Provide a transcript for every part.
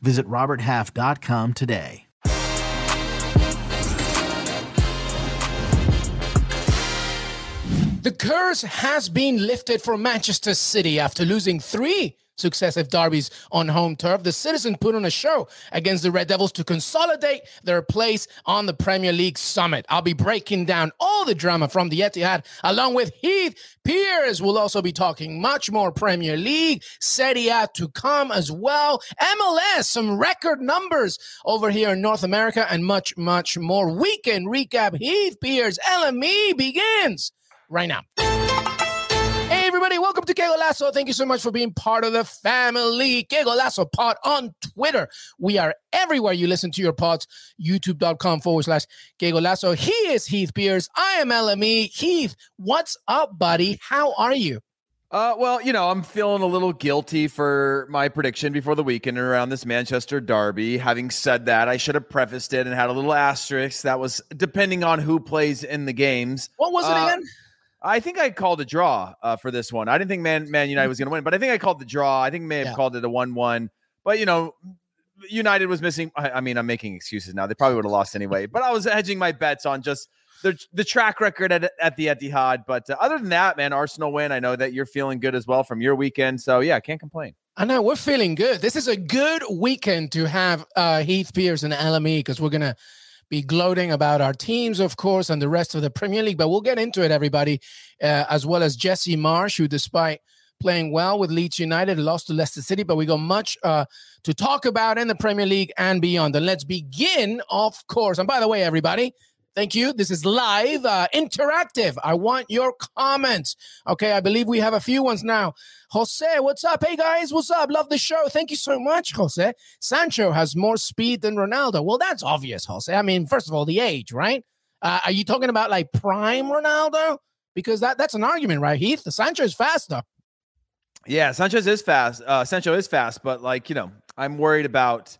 Visit RobertHalf.com today. The curse has been lifted for Manchester City after losing three successive derbies on home turf. The Citizens put on a show against the Red Devils to consolidate their place on the Premier League summit. I'll be breaking down all the drama from the Etihad along with Heath Pearce. We'll also be talking much more Premier League, Serie A to come as well, MLS, some record numbers over here in North America, and much, much more. Weekend recap. Heath Pearce, LME begins right now. Everybody, welcome to Que Golazo. Thank you so much for being part of the family. Que Golazo pod on Twitter. We are everywhere you listen to your pods, youtube.com forward slash Que Golazo. He is Heath Pearce. I am LME. Heath, what's up, buddy? How are you? Uh, well, you know, I'm feeling a little guilty for my prediction before the weekend around this Manchester derby. Having said that, I should have prefaced it and had a little asterisk that was depending on who plays in the games. What was it Uh, again? I think I called a draw uh, for this one. I didn't think Man Man United was going to win, but I think I called the draw. I think may have Yeah. called it a one-one. But you know, United was missing. I, I mean, I'm making excuses now. They probably would have lost anyway. But I was hedging my bets on just the the track record at, at the Etihad. But uh, other than that, man, Arsenal win. I know that you're feeling good as well from your weekend. So yeah, can't complain. I know we're feeling good. This is a good weekend to have uh, Heath Pearce and LME because we're gonna be gloating about our teams, of course, and the rest of the Premier League. But we'll get into it, everybody, uh, as well as Jesse Marsch, who, despite playing well with Leeds United, lost to Leicester City. But we got much uh, to talk about in the Premier League and beyond. And let's begin, of course. And by the way, everybody. Thank you. This is live, uh, interactive. I want your comments. Okay, I believe we have a few ones now. Jose, what's up? Hey guys, what's up? Love the show. Thank you so much, Jose. Sancho has more speed than Ronaldo. Well, that's obvious, Jose. I mean, first of all, the age, right? Uh, are you talking about like prime Ronaldo? Because that, that's an argument, right, Heath? Sancho is faster. Yeah, Sanchez is fast. Uh, Sancho is fast, but like you know, I'm worried about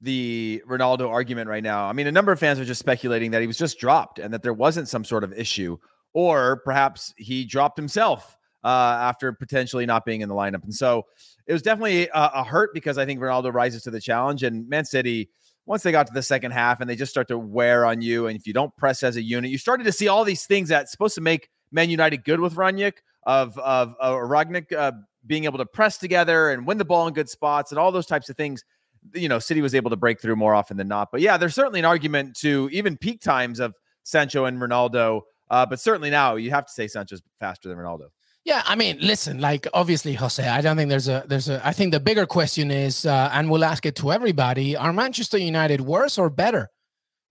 the Ronaldo argument right now. I mean, a number of fans are just speculating that he was just dropped and that there wasn't some sort of issue, or perhaps he dropped himself uh, after potentially not being in the lineup. And so it was definitely a, a hurt because I think Ronaldo rises to the challenge. And Man City, once they got to the second half and they just start to wear on you, and if you don't press as a unit, you started to see all these things that's supposed to make Man United good with Rangnick of of uh, Ragnick uh, being able to press together and win the ball in good spots and all those types of things. You know, City was able to break through more often than not. But yeah, there's certainly an argument to even peak times of Sancho and Ronaldo. Uh, but certainly now you have to say Sancho's faster than Ronaldo. Yeah, I mean, listen, like obviously, Jose, I don't think there's a there's a I think the bigger question is, uh, and we'll ask it to everybody: Are Manchester United worse or better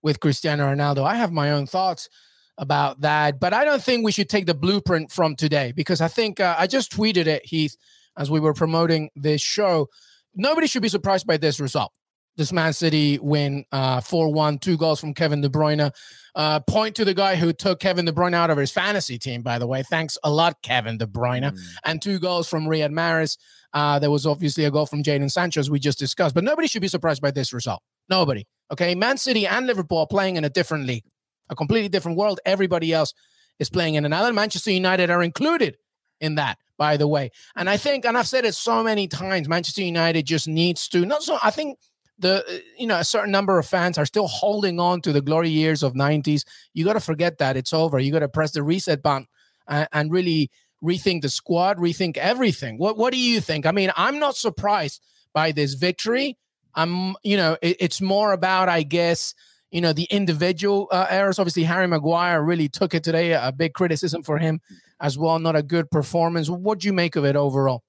with Cristiano Ronaldo? I have my own thoughts about that, but I don't think we should take the blueprint from today because I think uh, I just tweeted it, Heath, as we were promoting this show. Nobody should be surprised by this result. This Man City win uh, 4 1, two goals from Kevin De Bruyne. Uh, point to the guy who took Kevin De Bruyne out of his fantasy team, by the way. Thanks a lot, Kevin De Bruyne. Mm. And two goals from Riyad Mahrez. Uh, there was obviously a goal from Jadon Sancho, as we just discussed. But nobody should be surprised by this result. Nobody. Okay. Man City and Liverpool are playing in a different league, a completely different world. Everybody else is playing in another. Manchester United are included in that, by the way. And I think, and I've said it so many times, Manchester United just needs to, not so, I think the uh, you know a certain number of fans are still holding on to the glory years of 90s you got to forget that it's over. You got to press the reset button and, and really rethink the squad rethink everything. What what do you think? I mean i'm not surprised by this victory. I'm you know it, it's more about i guess you know the individual uh, errors obviously harry maguire really took it today a big criticism for him as well not a good performance what do you make of it overall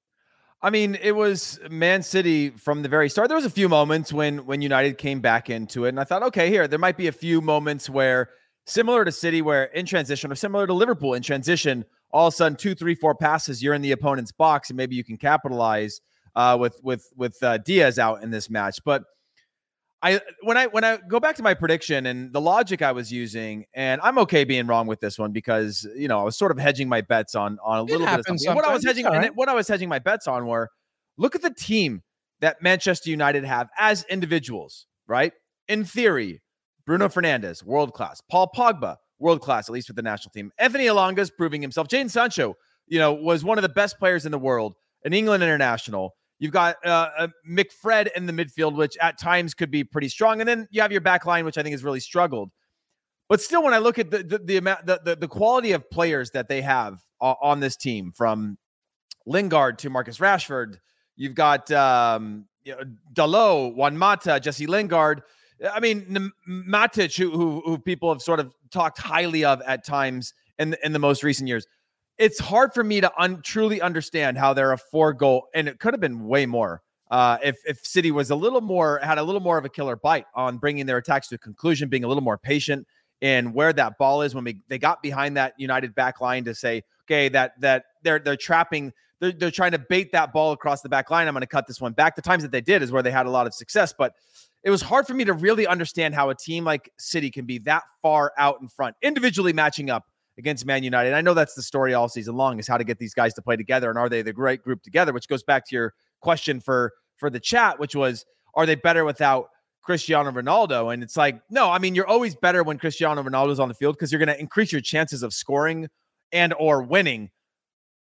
I mean, it was Man City from the very start. There was a few moments when when United came back into it, and I thought, okay, here there might be a few moments where similar to City, where in transition, or similar to Liverpool in transition, all of a sudden two, three, four passes, you're in the opponent's box, and maybe you can capitalize uh, with with with uh, Diaz out in this match. But I when I when I go back to my prediction and the logic I was using, and I'm okay being wrong with this one because you know I was sort of hedging my bets on on a It little bit of something. What I was hedging it's all and right. what I was hedging my bets on were look at the team that Manchester United have as individuals, right? In theory, Bruno Fernandes, world class. Paul Pogba, world class, at least with the national team. Anthony Elanga's proving himself. Jadon Sancho, you know, was one of the best players in the world, an England international. You've got uh, uh, McFred in the midfield, which at times could be pretty strong, and then you have your back line, which I think has really struggled. But still, when I look at the the, the amount, the, the the quality of players that they have on this team, from Lingard to Marcus Rashford, you've got um, you know, Dalot, Juan Mata, Jesse Lingard. I mean, Matic, who, who who people have sort of talked highly of at times in the, in the most recent years. It's hard for me to un- truly understand how they're a four goal, and it could have been way more uh, if if City was a little more had a little more of a killer bite on bringing their attacks to a conclusion, being a little more patient in where that ball is when we, they got behind that United back line to say, okay, that that they're they're trapping, they're, they're trying to bait that ball across the back line. I'm going to cut this one back. The times that they did is where they had a lot of success, but it was hard for me to really understand how a team like City can be that far out in front, individually matching up against Man United. I know that's the story all season long is how to get these guys to play together and are they the great group together, which goes back to your question for for the chat, which was are they better without Cristiano Ronaldo? And it's like, no, I mean, you're always better when Cristiano Ronaldo's on the field because you're going to increase your chances of scoring and or winning.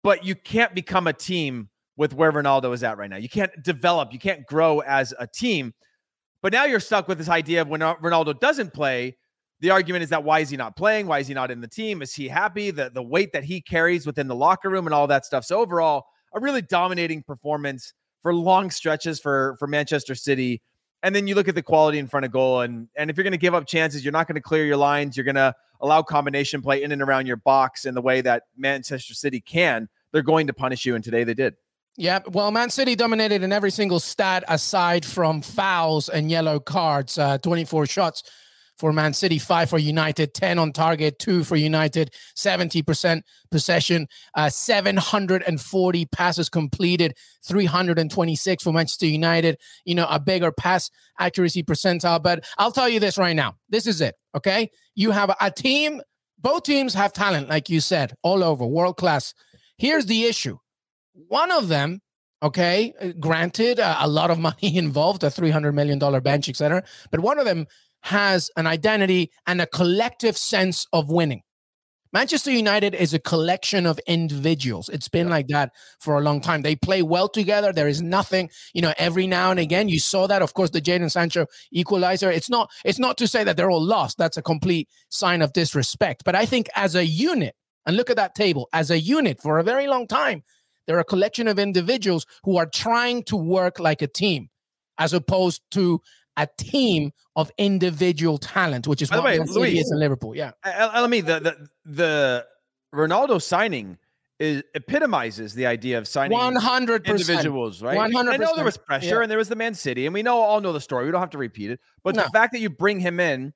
But you can't become a team with where Ronaldo is at right now. You can't develop, you can't grow as a team. But now you're stuck with this idea of when Ronaldo doesn't play, the argument is that why is he not playing? Why is he not in the team? Is he happy? The the weight that he carries within the locker room and all that stuff. So overall, a really dominating performance for long stretches for for Manchester City. And then you look at the quality in front of goal, and and if you're going to give up chances, you're not going to clear your lines. You're going to allow combination play in and around your box in the way that Manchester City can. They're going to punish you, and today they did. Yeah, well, Man City dominated in every single stat aside from fouls and yellow cards. Uh, 24 shots for Man City, five for United, 10 on target, two for United, 70% possession, uh, 740 passes completed, 326 for Manchester United. You know, a bigger pass accuracy percentile. But I'll tell you this right now this is it. Okay. You have a team, both teams have talent, like you said, all over, world class. Here's the issue one of them okay uh, granted uh, a lot of money involved a 300 million dollar bench etc but one of them has an identity and a collective sense of winning. Manchester united is a collection of individuals. It's been like that for a long time. They play well together. There is nothing you know every now and again you saw that. Of course the Jadon sancho equalizer it's not it's not to say that they're all lost. That's a complete sign of disrespect. But i think as a unit and look at that table as a unit for a very long time they're a collection of individuals who are trying to work like a team, as opposed to a team of individual talent, which is By what way, Man City Luis- is in Liverpool. Yeah, I, I mean, the, the the Ronaldo signing is epitomizes the idea of signing one hundred individuals, right? 100%, I know there was pressure yeah. and there was the Man City, and we know all know the story. We don't have to repeat it. But No. the fact that you bring him in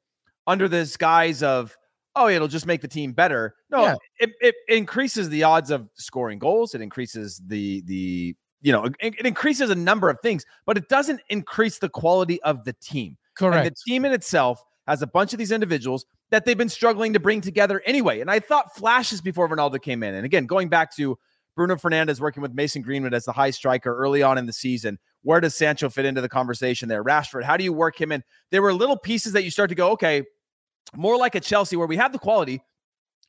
under this guise of oh, it'll just make the team better. No, Yeah. it, it increases the odds of scoring goals. It increases the the you know it, it increases a number of things, but it doesn't increase the quality of the team. And Correct. the team in itself has a bunch of these individuals that they've been struggling to bring together anyway. And I thought flashes before Ronaldo came in. And again, going back to Bruno Fernandes working with Mason Greenwood as the high striker early on in the season. Where does Sancho fit into the conversation there? Rashford, how do you work him in? There were little pieces that you start to go, okay, more like a Chelsea where we have the quality.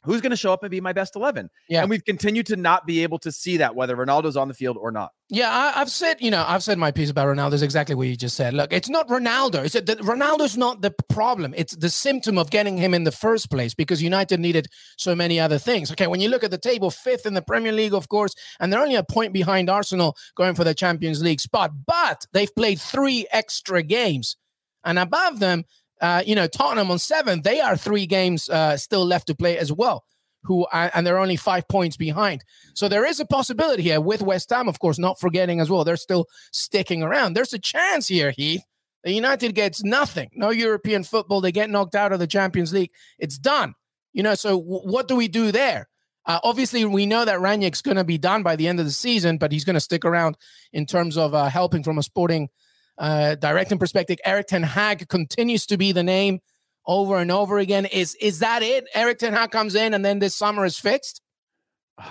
Who's going to show up and be my best 11? Yeah. And we've continued to not be able to see that, whether Ronaldo's on the field or not. Yeah, I, I've said, you know, I've said my piece about Ronaldo is exactly what you just said. Look, it's not Ronaldo. It's that Ronaldo's not the problem. It's the symptom of getting him in the first place because United needed so many other things. Okay, when you look at the table, fifth in the Premier League, of course, and they're only a point behind Arsenal going for the Champions League spot, but they've played three extra games. And above them, uh, you know, Tottenham on seven, they are three games uh, still left to play as well. Who are, and they're only five points behind. So there is a possibility here with West Ham, of course, not forgetting as well. They're still sticking around. There's a chance here, Heath. The United gets nothing. No European football. They get knocked out of the Champions League. It's done. You know, so w- what do we do there? Uh, obviously, we know that Rangnick's going to be done by the end of the season, but he's going to stick around in terms of uh, helping from a sporting uh, directing perspective, Erik Ten Hag continues to be the name over and over again. Is is that it? Erik Ten Hag comes in and then this summer is fixed.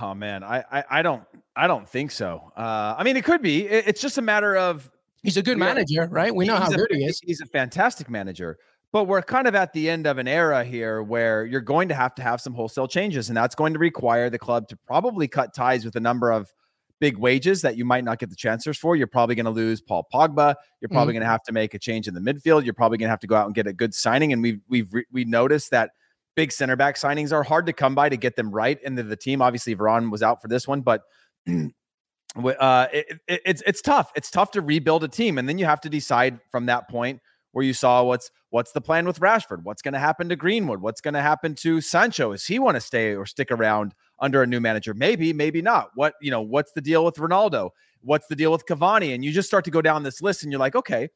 Oh man, I I, I don't I don't think so. Uh, I mean, it could be. It, it's just a matter of he's a good manager, right? We know how good he is. He's a fantastic manager. But we're kind of at the end of an era here where you're going to have to have some wholesale changes, and that's going to require the club to probably cut ties with a number of big wages that you might not get the transfers for. You're probably going to lose Paul Pogba. You're probably mm-hmm. going to have to make a change in the midfield. You're probably going to have to go out and get a good signing. And we've we've we noticed that big center back signings are hard to come by to get them right into the team. Obviously, Varane was out for this one, but uh, it, it, it's it's tough. It's tough to rebuild a team, and then you have to decide from that point where you saw what's what's the plan with Rashford, what's going to happen to Greenwood, what's going to happen to Sancho. Does he want to stay or stick around under a new manager? Maybe, maybe not. What you know, what's the deal with Ronaldo? What's the deal with Cavani? And you just start to go down this list, and you're like, okay,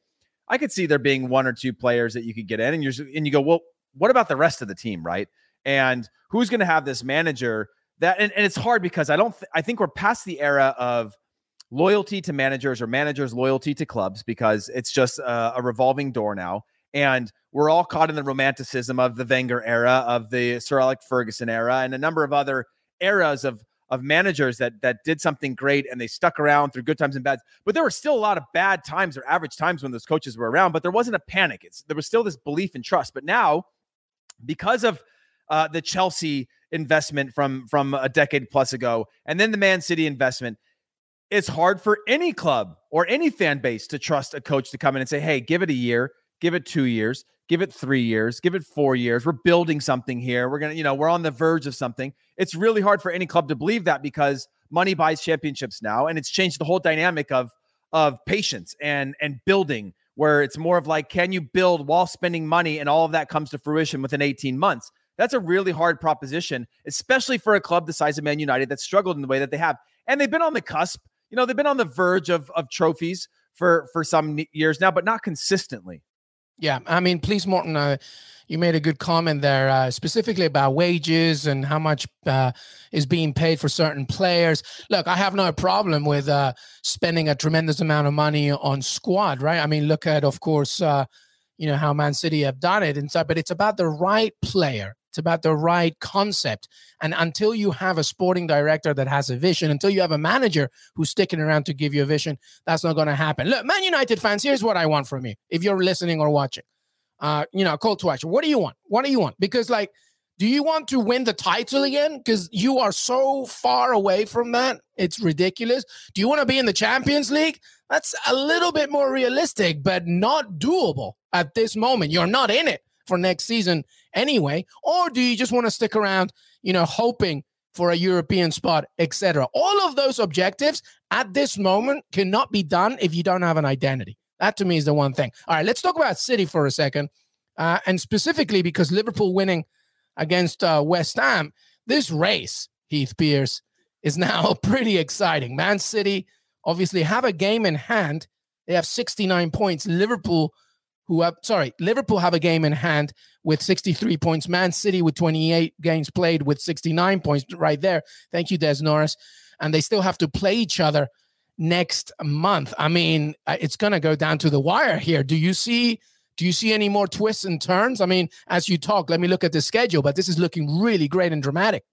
I could see there being one or two players that you could get in, and you're and you go, well, what about the rest of the team, right? And who's going to have this manager that? And, and it's hard because I don't. Th- I think we're past the era of loyalty to managers or managers loyalty to clubs because it's just a, a revolving door now. And we're all caught in the romanticism of the Wenger era, of the Sir Alex Ferguson era, and a number of other eras of of managers that that did something great and they stuck around through good times and bad. But there were still a lot of bad times or average times when those coaches were around. But there wasn't a panic. It's there was still this belief and trust. But now, because of uh, the Chelsea investment from from a decade plus ago, and then the Man City investment, it's hard for any club or any fan base to trust a coach to come in and say, hey, give it a year, give it two years, give it three years, give it four years. We're building something here. We're to, you know, we're on the verge of something. It's really hard for any club to believe that because money buys championships now. And it's changed the whole dynamic of, of patience and, and building where it's more of like, can you build while spending money? And all of that comes to fruition within 18 months. That's a really hard proposition, especially for a club the size of Man United that struggled in the way that they have. And they've been on the cusp you know, they've been on the verge of of trophies for for some years now, but not consistently. Yeah, I mean, please, Morton, uh, you made a good comment there, uh, specifically about wages and how much uh, is being paid for certain players. Look, I have no problem with uh, spending a tremendous amount of money on squad, right? I mean, look at, of course, uh, you know how Man City have done it and stuff, but it's about the right player it's about the right concept. And until you have a sporting director that has a vision, until you have a manager who's sticking around to give you a vision, that's not going to happen. Look, Man United fans, here's what I want from you. If you're listening or watching, uh, you know, call to action. What do you want? What do you want? Because like, do you want to win the title again? Because you are so far away from that. It's ridiculous. Do you want to be in the Champions League? That's a little bit more realistic, but not doable at this moment. You're not in it for next season anyway? Or do you just want to stick around, you know, hoping for a European spot, etc.? All of those objectives at this moment cannot be done if you don't have an identity. That to me is the one thing. All right, let's talk about City for a second. Uh, and specifically because Liverpool winning against uh, West Ham, this race, Heath Pearce, is now pretty exciting. Man City obviously have a game in hand. They have 69 points. Liverpool who have sorry, Liverpool have a game in hand with 63 points. Man City with 28 games played with 69 points right there. Thank you, Des Norris. And they still have to play each other next month. I mean, uh, it's going to go down to the wire here. Do you see do you see any more twists and turns? I mean, as you talk, let me look at the schedule, but this is looking really great and dramatic.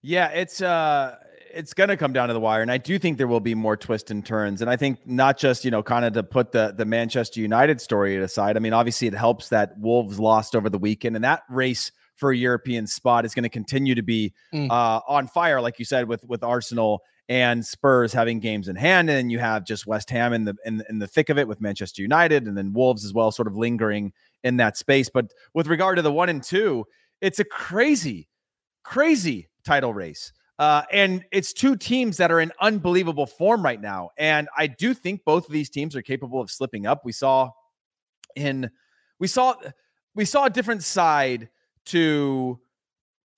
Yeah, it's uh it's going to come down to the wire, and I do think there will be more twists and turns. And I think not just you know kind of to put the the Manchester United story aside. I mean, obviously it helps that Wolves lost over the weekend, and that race for a European spot is going to continue to be mm. uh, on fire, like you said, with with Arsenal and Spurs having games in hand, and you have just West Ham in the in, in the thick of it with Manchester United, and then Wolves as well, sort of lingering in that space. But with regard to the one and two, it's a crazy, crazy title race. Uh, and it's two teams that are in unbelievable form right now. And I do think both of these teams are capable of slipping up. We saw in we saw we saw a different side to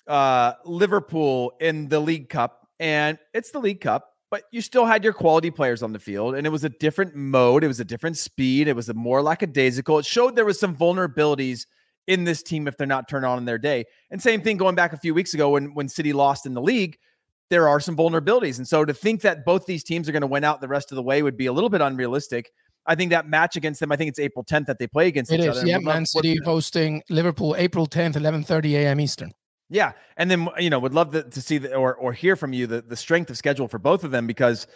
uh, Liverpool in the League Cup, and it's the League Cup, but you still had your quality players on the field, and it was a different mode, it was a different speed, it was a more lackadaisical. It showed there was some vulnerabilities in this team if they're not turned on in their day. And same thing going back a few weeks ago when when City lost in the league, there are some vulnerabilities. And so to think that both these teams are going to win out the rest of the way would be a little bit unrealistic. I think that match against them, I think it's April 10th that they play against it each is, other. Yeah, Man City hosting Liverpool April 10th, 11:30 a.m. Eastern. Yeah, and then you know would love to, to see the, or or hear from you the the strength of schedule for both of them because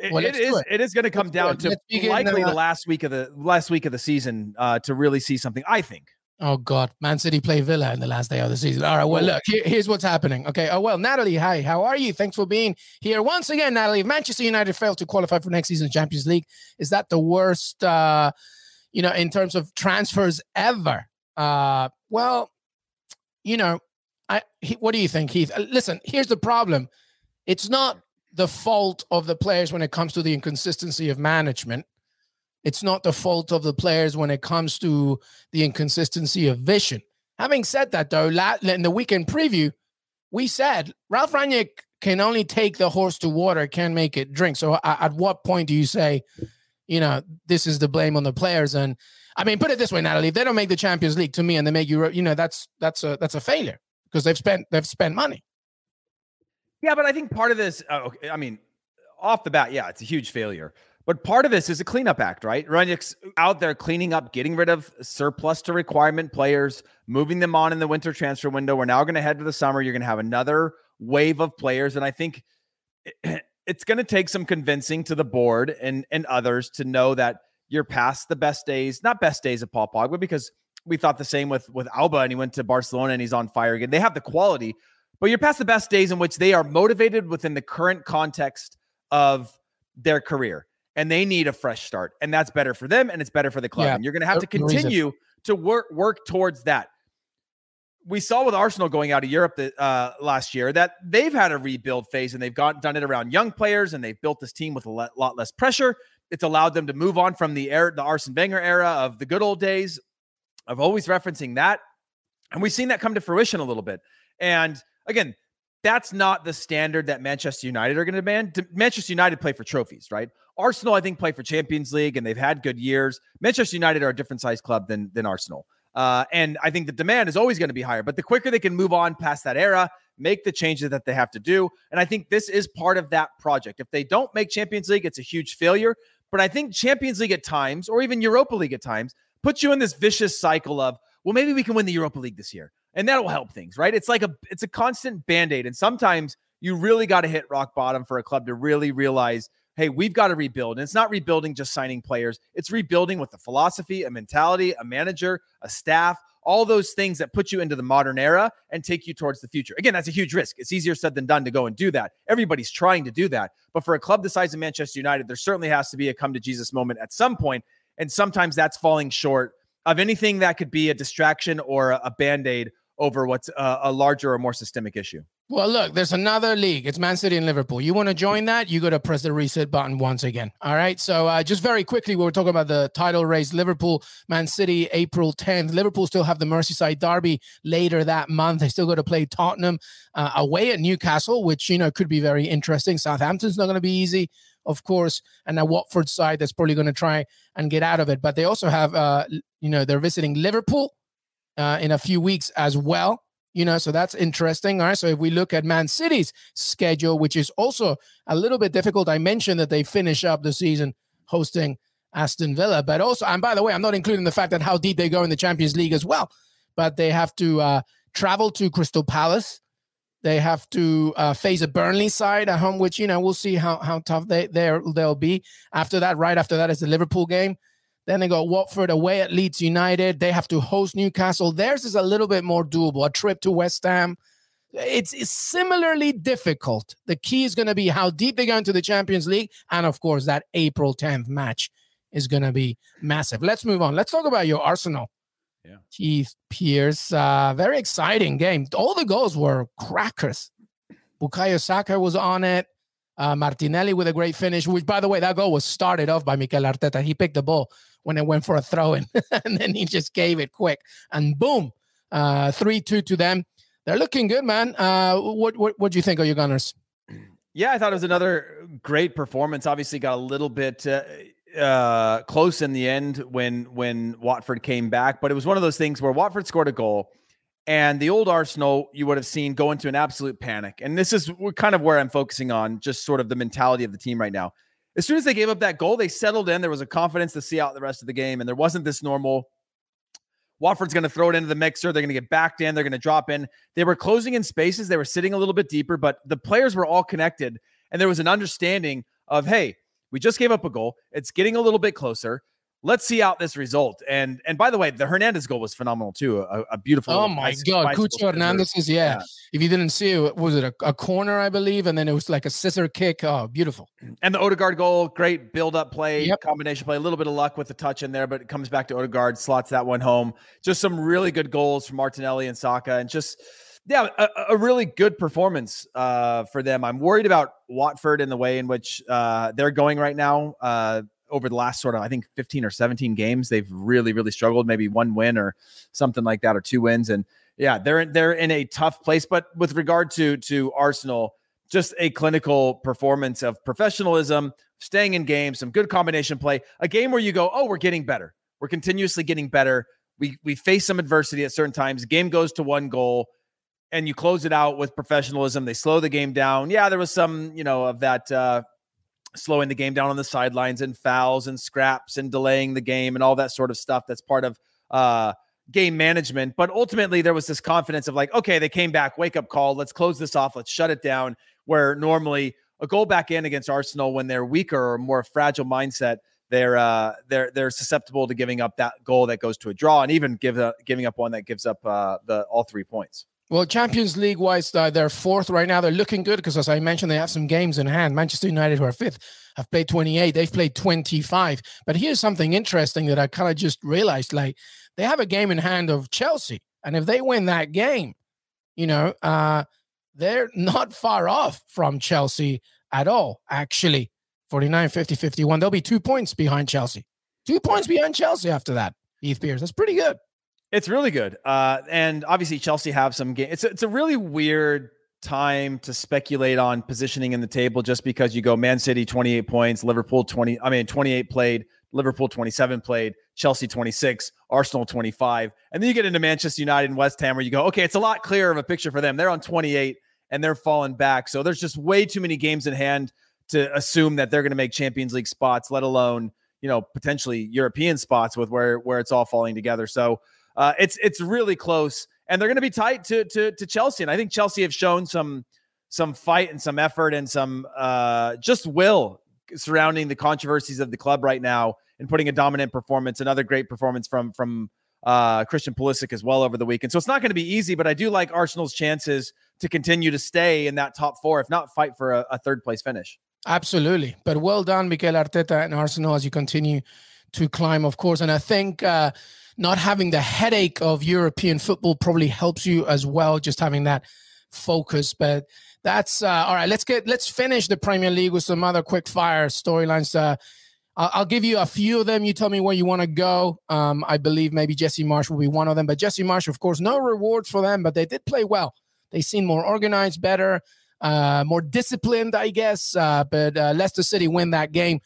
it, well, it is it. it is going to come let's down to likely the, the last week of the last week of the season uh, to really see something. I think. Oh God, Man City play Villa in the last day of the season. All right, well look, here, here's what's happening. Okay, oh well, Natalie, hi, how are you? Thanks for being here once again, Natalie. If Manchester United failed to qualify for next season's Champions League, is that the worst? uh You know, in terms of transfers ever. Uh Well, you know, I. He, what do you think, Heath? Uh, listen, here's the problem. It's not the fault of the players when it comes to the inconsistency of management. It's not the fault of the players when it comes to the inconsistency of vision. Having said that, though, in the weekend preview, we said Ralph Rangnick can only take the horse to water, can't make it drink. So, at what point do you say, you know, this is the blame on the players? And I mean, put it this way, Natalie: if they don't make the Champions League to me, and they make Europe, you know, that's that's a that's a failure because they've spent they've spent money. Yeah, but I think part of this, uh, I mean, off the bat, yeah, it's a huge failure. But part of this is a cleanup act, right? Rangnick's out there cleaning up, getting rid of surplus to requirement players, moving them on in the winter transfer window. We're now going to head to the summer. You're going to have another wave of players, and I think it's going to take some convincing to the board and and others to know that you're past the best days, not best days of Paul Pogba, because we thought the same with with Auba, and he went to Barcelona and he's on fire again. They have the quality, but you're past the best days in which they are motivated within the current context of their career and they need a fresh start and that's better for them and it's better for the club yeah, and you're going to have to continue to work work towards that. We saw with arsenal going out of europe the, uh, last year that they've had a rebuild phase and they've got done it around young players and they've built this team with a lot less pressure. It's allowed them to move on from the era the arsene wenger era of the good old days. I've always referencing that and we've seen that come to fruition a little bit. And again, that's not the standard that Manchester United are going to demand. Manchester United play for trophies, right? Arsenal, I think, play for Champions League, and they've had good years. Manchester United are a different size club than than Arsenal, uh, and I think the demand is always going to be higher. But the quicker they can move on past that era, make the changes that they have to do, and I think this is part of that project. If they don't make Champions League, it's a huge failure. But I think Champions League at times, or even Europa League at times, puts you in this vicious cycle of, well, maybe we can win the Europa League this year and that'll help things, right? It's like a it's a constant band-aid. And sometimes you really got to hit rock bottom for a club to really realize, hey, we've got to rebuild. And it's not rebuilding just signing players, it's rebuilding with a philosophy, a mentality, a manager, a staff, all those things that put you into the modern era and take you towards the future. Again, that's a huge risk. It's easier said than done to go and do that. Everybody's trying to do that. But for a club the size of Manchester United, there certainly has to be a come to Jesus moment at some point. And sometimes that's falling short of anything that could be a distraction or a, a band aid over what's a, a larger or more systemic issue. Well, look, there's another league. It's Man City and Liverpool. You want to join that? You got to press the reset button once again. All right. So, uh, just very quickly, we were talking about the title race Liverpool, Man City, April 10th. Liverpool still have the Merseyside Derby later that month. They still got to play Tottenham uh, away at Newcastle, which, you know, could be very interesting. Southampton's not going to be easy, of course. And a Watford side that's probably going to try and get out of it. But they also have, uh, you know, they're visiting Liverpool uh, in a few weeks as well. You know, so that's interesting. All right. So if we look at Man City's schedule, which is also a little bit difficult, I mentioned that they finish up the season hosting Aston Villa, but also, and by the way, I'm not including the fact that how deep they go in the Champions League as well. But they have to uh, travel to Crystal Palace. They have to uh, face a Burnley side at home, which you know we'll see how how tough they they'll be. After that, right after that is the Liverpool game. Then they go Watford away at Leeds United. They have to host Newcastle. Theirs is a little bit more doable. A trip to West Ham. It's, it's similarly difficult. The key is going to be how deep they go into the Champions League. And of course, that April 10th match is going to be massive. Let's move on. Let's talk about your Arsenal. Yeah. Heath Pearce. Uh, very exciting game. All the goals were crackers. Bukayo Saka was on it. Uh, Martinelli with a great finish, which, by the way, that goal was started off by Mikel Arteta. He picked the ball when it went for a throw in, and then he just gave it quick, and boom, uh, three two to them. They're looking good, man. Uh, what what what do you think of your Gunners? Yeah, I thought it was another great performance. Obviously, got a little bit. Uh, uh, close in the end when when Watford came back, but it was one of those things where Watford scored a goal, and the old Arsenal you would have seen go into an absolute panic. And this is kind of where I'm focusing on, just sort of the mentality of the team right now. as soon as they gave up that goal, they settled in. There was a confidence to see out the rest of the game, and there wasn't this normal. Watford's going to throw it into the mixer. They're going to get backed in. They're going to drop in. They were closing in spaces. They were sitting a little bit deeper, but the players were all connected, and there was an understanding of, hey, we just gave up a goal. It's getting a little bit closer let's see out this result. And and by the way, the Hernandez goal was phenomenal too. A, a beautiful. Oh my God, Cucho Hernandez is yeah. yeah. If you didn't see it, was it a, a, corner, I believe, and then it was like a scissor kick. Oh, beautiful. And the Odegaard goal, great build up play, yep. combination play. A little bit of luck with the touch in there, but it comes back to Odegaard, slots that one home. Just some really good goals from Martinelli and Saka, and just. Yeah, a, a, really good performance uh, for them. I'm worried about Watford in the way in which uh, they're going right now. Uh, over the last sort of I think 15 or 17 games they've really really struggled maybe one win or something like that or two wins and yeah they're they're in a tough place but with regard to to Arsenal just a clinical performance of professionalism staying in games some good combination play a game where you go oh we're getting better. We're continuously getting better. We we face some adversity at certain times. Game goes to one goal and you close it out with professionalism. They slow the game down. Yeah there was some you know of that uh slowing the game down on the sidelines and fouls and scraps and delaying the game and all that sort of stuff that's part of uh, game management. But ultimately, there was this confidence of like, okay, they came back, wake up call, let's close this off, let's shut it down. Where normally a goal back in against Arsenal when they're weaker or more fragile mindset, they're uh, they're they're susceptible to giving up that goal that goes to a draw and even give uh, giving up one that gives up uh, the all three points. Well, Champions League wise, they're fourth right now. They're looking good because, as I mentioned, they have some games in hand. Manchester United, who are fifth, have played 28. They've played 25. But here's something interesting that I kind of just realized: like they have a game in hand of Chelsea, and if they win that game, you know, uh, they're not far off from Chelsea at all. Actually, 49, 50, 51. They'll be two points behind Chelsea. Two points behind Chelsea after that. Heath Pearce. That's pretty good. It's really good. Uh, and obviously Chelsea have some game. It's a, it's a really weird time to speculate on positioning in the table just because you go Man City 28 points, Liverpool 20, I mean 28 played, Liverpool 27 played, Chelsea 26, Arsenal 25. And then you get into Manchester United and West Ham where you go, okay, it's a lot clearer of a picture for them. They're on 28 and they're falling back. So there's just way too many games in hand to assume that they're going to make Champions League spots, let alone, you know, potentially European spots with where where it's all falling together. So uh, it's it's really close, and they're going to be tight to to to Chelsea. And I think Chelsea have shown some some fight and some effort and some uh, just will surrounding the controversies of the club right now and putting a dominant performance. Another great performance from from uh, Christian Pulisic as well over the weekend. So it's not going to be easy, but I do like Arsenal's chances to continue to stay in that top four, if not fight for a, a third place finish. Absolutely. But well done, Mikel Arteta and Arsenal as you continue to climb, of course. And I think uh, not having the headache of European football probably helps you as well, just having that focus. But that's uh, all right. Let's get let's finish the Premier League with some other quick fire storylines. Uh, I'll, give you a few of them. You tell me where you want to go. Um, I believe maybe Jesse Marsch will be one of them. But Jesse Marsch, of course, no reward for them, but they did play well. They seem more organized, better, uh, more disciplined, I guess. Uh, but uh, Leicester City win that game.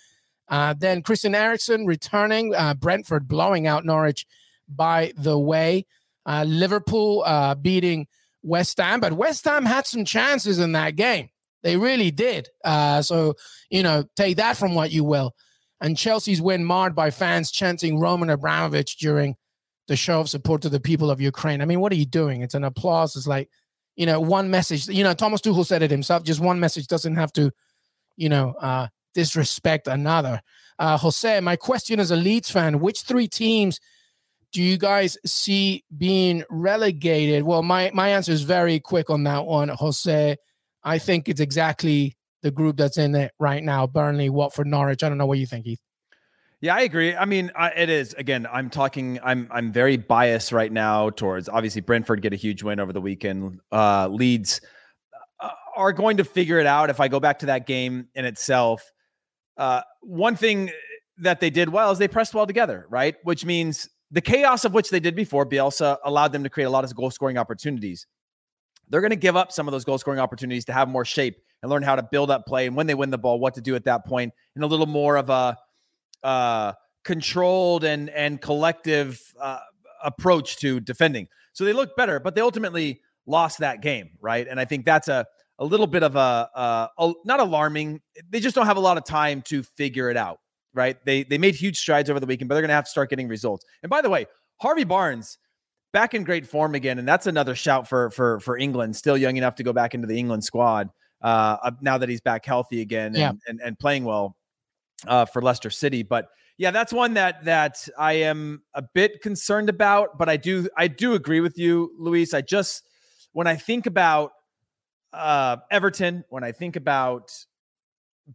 Uh, then Christian Eriksen returning, Brentford blowing out Norwich by the way. Uh, Liverpool uh, beating West Ham, but West Ham had some chances in that game. They really did. Uh, so, you know, take that from what you will. And Chelsea's win marred by fans chanting Roman Abramovich during the show of support to the people of Ukraine. I mean, what are you doing? It's an applause. It's like, you know, one message. You know, Thomas Tuchel said it himself. Just one message doesn't have to, you know, uh, disrespect another. Uh, Jose, my question as a Leeds fan: Which three teams do you guys see being relegated? Well, my my answer is very quick on that one, Jose. I think it's exactly the group that's in it right now: Burnley, Watford, Norwich. I don't know what you think, Heath. Yeah, I agree. I mean, I, it is again. I'm talking. I'm I'm very biased right now towards obviously Brentford get a huge win over the weekend. Uh, Leeds uh, are going to figure it out. If I go back to that game in itself, uh, one thing that they did well is they pressed well together, right? Which means the chaos of which they did before, Bielsa allowed them to create a lot of goal scoring opportunities. They're going to give up some of those goal scoring opportunities to have more shape and learn how to build up play. And when they win the ball, what to do at that point, and a little more of a uh, controlled and and collective uh, approach to defending. So they look better, but they ultimately lost that game, right? And I think that's a a little bit of a, uh, a not alarming. They just don't have a lot of time to figure it out, right? They they made huge strides over the weekend, but they're going to have to start getting results. And by the way, Harvey Barnes back in great form again, and that's another shout for for for England. Still young enough to go back into the England squad uh, now that he's back healthy again and, Yeah. and, and playing well uh, for Leicester City. But yeah, that's one that that I am a bit concerned about. But I do I do agree with you, Luis. I just when I think about uh, Everton, when I think about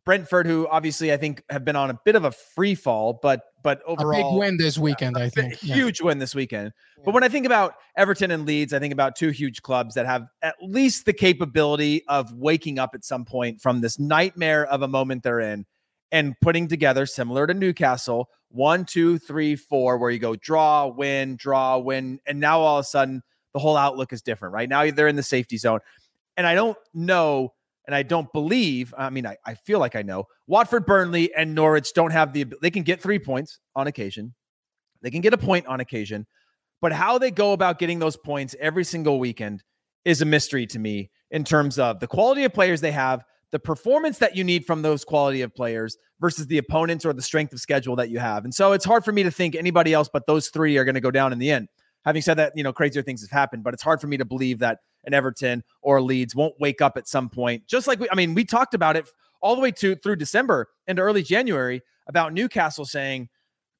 Brentford, who obviously I think have been on a bit of a free fall, but but overall, A big win this weekend, I think. Yeah. huge win this weekend. Yeah. But when I think about Everton and Leeds, I think about two huge clubs that have at least the capability of waking up at some point from this nightmare of a moment they're in and putting together, similar to Newcastle, one, two, three, four, where you go draw, win, draw, win. And now all of a sudden, the whole outlook is different, right? Now they're in the safety zone. And I don't know and I don't believe, I mean, I, I feel like I know Watford, Burnley, and Norwich don't have the, they can get three points on occasion. They can get a point on occasion, but how they go about getting those points every single weekend is a mystery to me in terms of the quality of players they have, the performance that you need from those quality of players versus the opponents or the strength of schedule that you have. And so it's hard for me to think anybody else but those three are going to go down in the end. Having said that, you know, crazier things have happened, but it's hard for me to believe that an Everton or Leeds won't wake up at some point. Just like we, I mean, we talked about it all the way to through December into early January about Newcastle saying,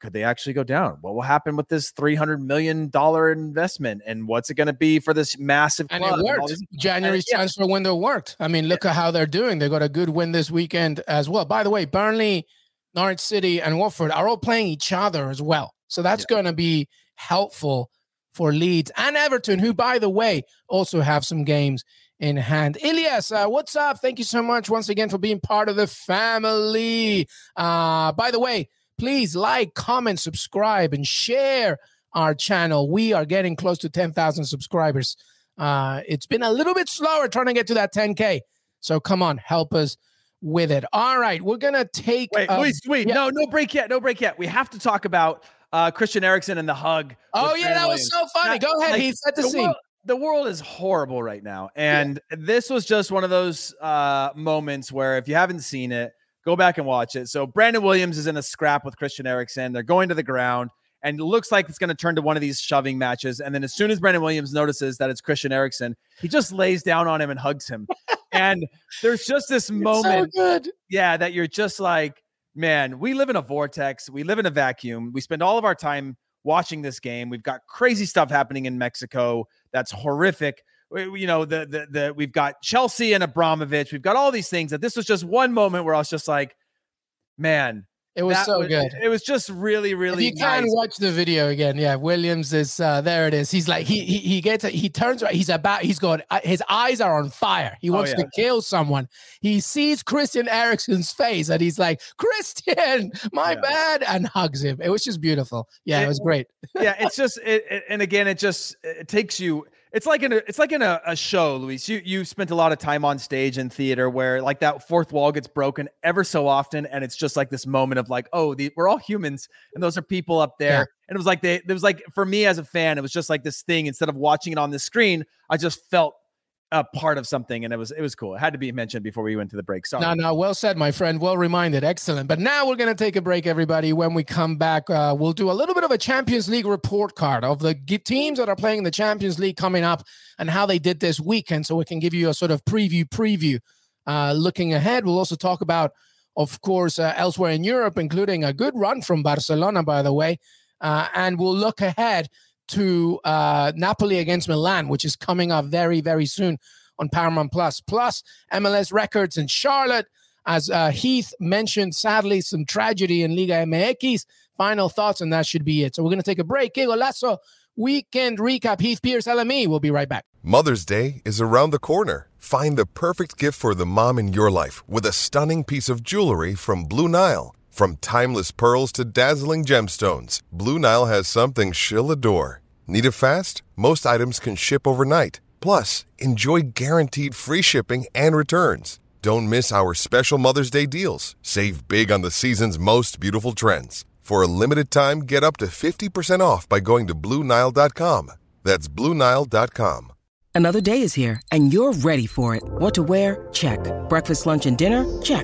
could they actually go down? What will happen with this three hundred million dollar investment, and what's it going to be for this massive And club? it worked. these- January's yeah. transfer window worked. I mean, look at how they're doing. They got a good win this weekend as well. By the way, Burnley, Norwich City, and Watford are all playing each other as well. So that's going to be helpful for Leeds and Everton, who, by the way, also have some games in hand. Ilias, uh, what's up? Thank you so much once again for being part of the family. Uh, by the way, please like, comment, subscribe, and share our channel. We are getting close to 10,000 subscribers. Uh, it's been a little bit slower trying to get to that 10K. So come on, help us with it. All right, we're going to take. Wait, uh, Luis, wait, yeah. no, no break yet, no break yet. We have to talk about uh, Christian Eriksen and the hug. oh, yeah, that was so funny. Go ahead, like, Heath. Set the, the scene. world, the world is horrible right now. And this was just one of those uh, moments where if you haven't seen it, go back and watch it. So Brandon Williams is in a scrap with Christian Eriksen. They're going to the ground. And it looks like it's going to turn to one of these shoving matches. And then as soon as Brandon Williams notices that it's Christian Eriksen, he just lays down on him and hugs him. and there's just this moment So good. yeah, that you're just like, man, we live in a vortex. We live in a vacuum. We spend all of our time watching this game. We've got crazy stuff happening in Mexico that's horrific. We- You know, the the the we've got Chelsea and Abramovich. We've got all these things. That this was just one moment where I was just like, man, It was that so good. It was just really, really. if you can nice. watch the video again, yeah, Williams is uh, there. It is. He's like he he, he gets he turns right. He's about. He's going. Uh, his eyes are on fire. He Oh, wants yeah. to kill someone. He sees Christian Eriksen's face and he's like, "Christian, my Yeah. bad," and hugs him. It was just beautiful. Yeah, it, It- was great. yeah, it's just it, it- and again, it just it takes you. It's like in a it's like in a, a show, Luis. You you spent a lot of time on stage and theater where like that fourth wall gets broken ever so often, and it's just like this moment of like, oh, the, we're all humans, and those are people up there. Yeah. And it was like they it was like for me as a fan, it was just like this thing. Instead of watching it on the screen, I just felt a part of something, and it was it was cool. It had to be mentioned before we went to the break. Sorry. No, no, well said, my friend. Well reminded. Excellent. But now we're going to take a break, everybody. When we come back, uh, we'll do a little bit of a Champions League report card of the teams that are playing in the Champions League coming up and how they did this weekend. So we can give you a sort of preview, preview. Uh, looking ahead, we'll also talk about, of course, uh, elsewhere in Europe, including a good run from Barcelona, by the way. Uh, and we'll look ahead to uh, Napoli against Milan, which is coming up very, very soon on Paramount Plus. Plus, MLS records in Charlotte. As uh, Heath mentioned, sadly, some tragedy in Liga MX. Final thoughts, and that should be it. So we're going to take a break. Que Golazo weekend recap. Heath Pearce, LME. We'll be right back. Mother's Day is around the corner. Find the perfect gift for the mom in your life with a stunning piece of jewelry from Blue Nile. From timeless pearls to dazzling gemstones, Blue Nile has something she'll adore. Need it fast? Most items can ship overnight. Plus, enjoy guaranteed free shipping and returns. Don't miss our special Mother's Day deals. Save big on the season's most beautiful trends. For a limited time, get up to 50% off by going to BlueNile.com. That's BlueNile.com. Another day is here, and you're ready for it. What to wear? Check. Breakfast, lunch, and dinner? Check.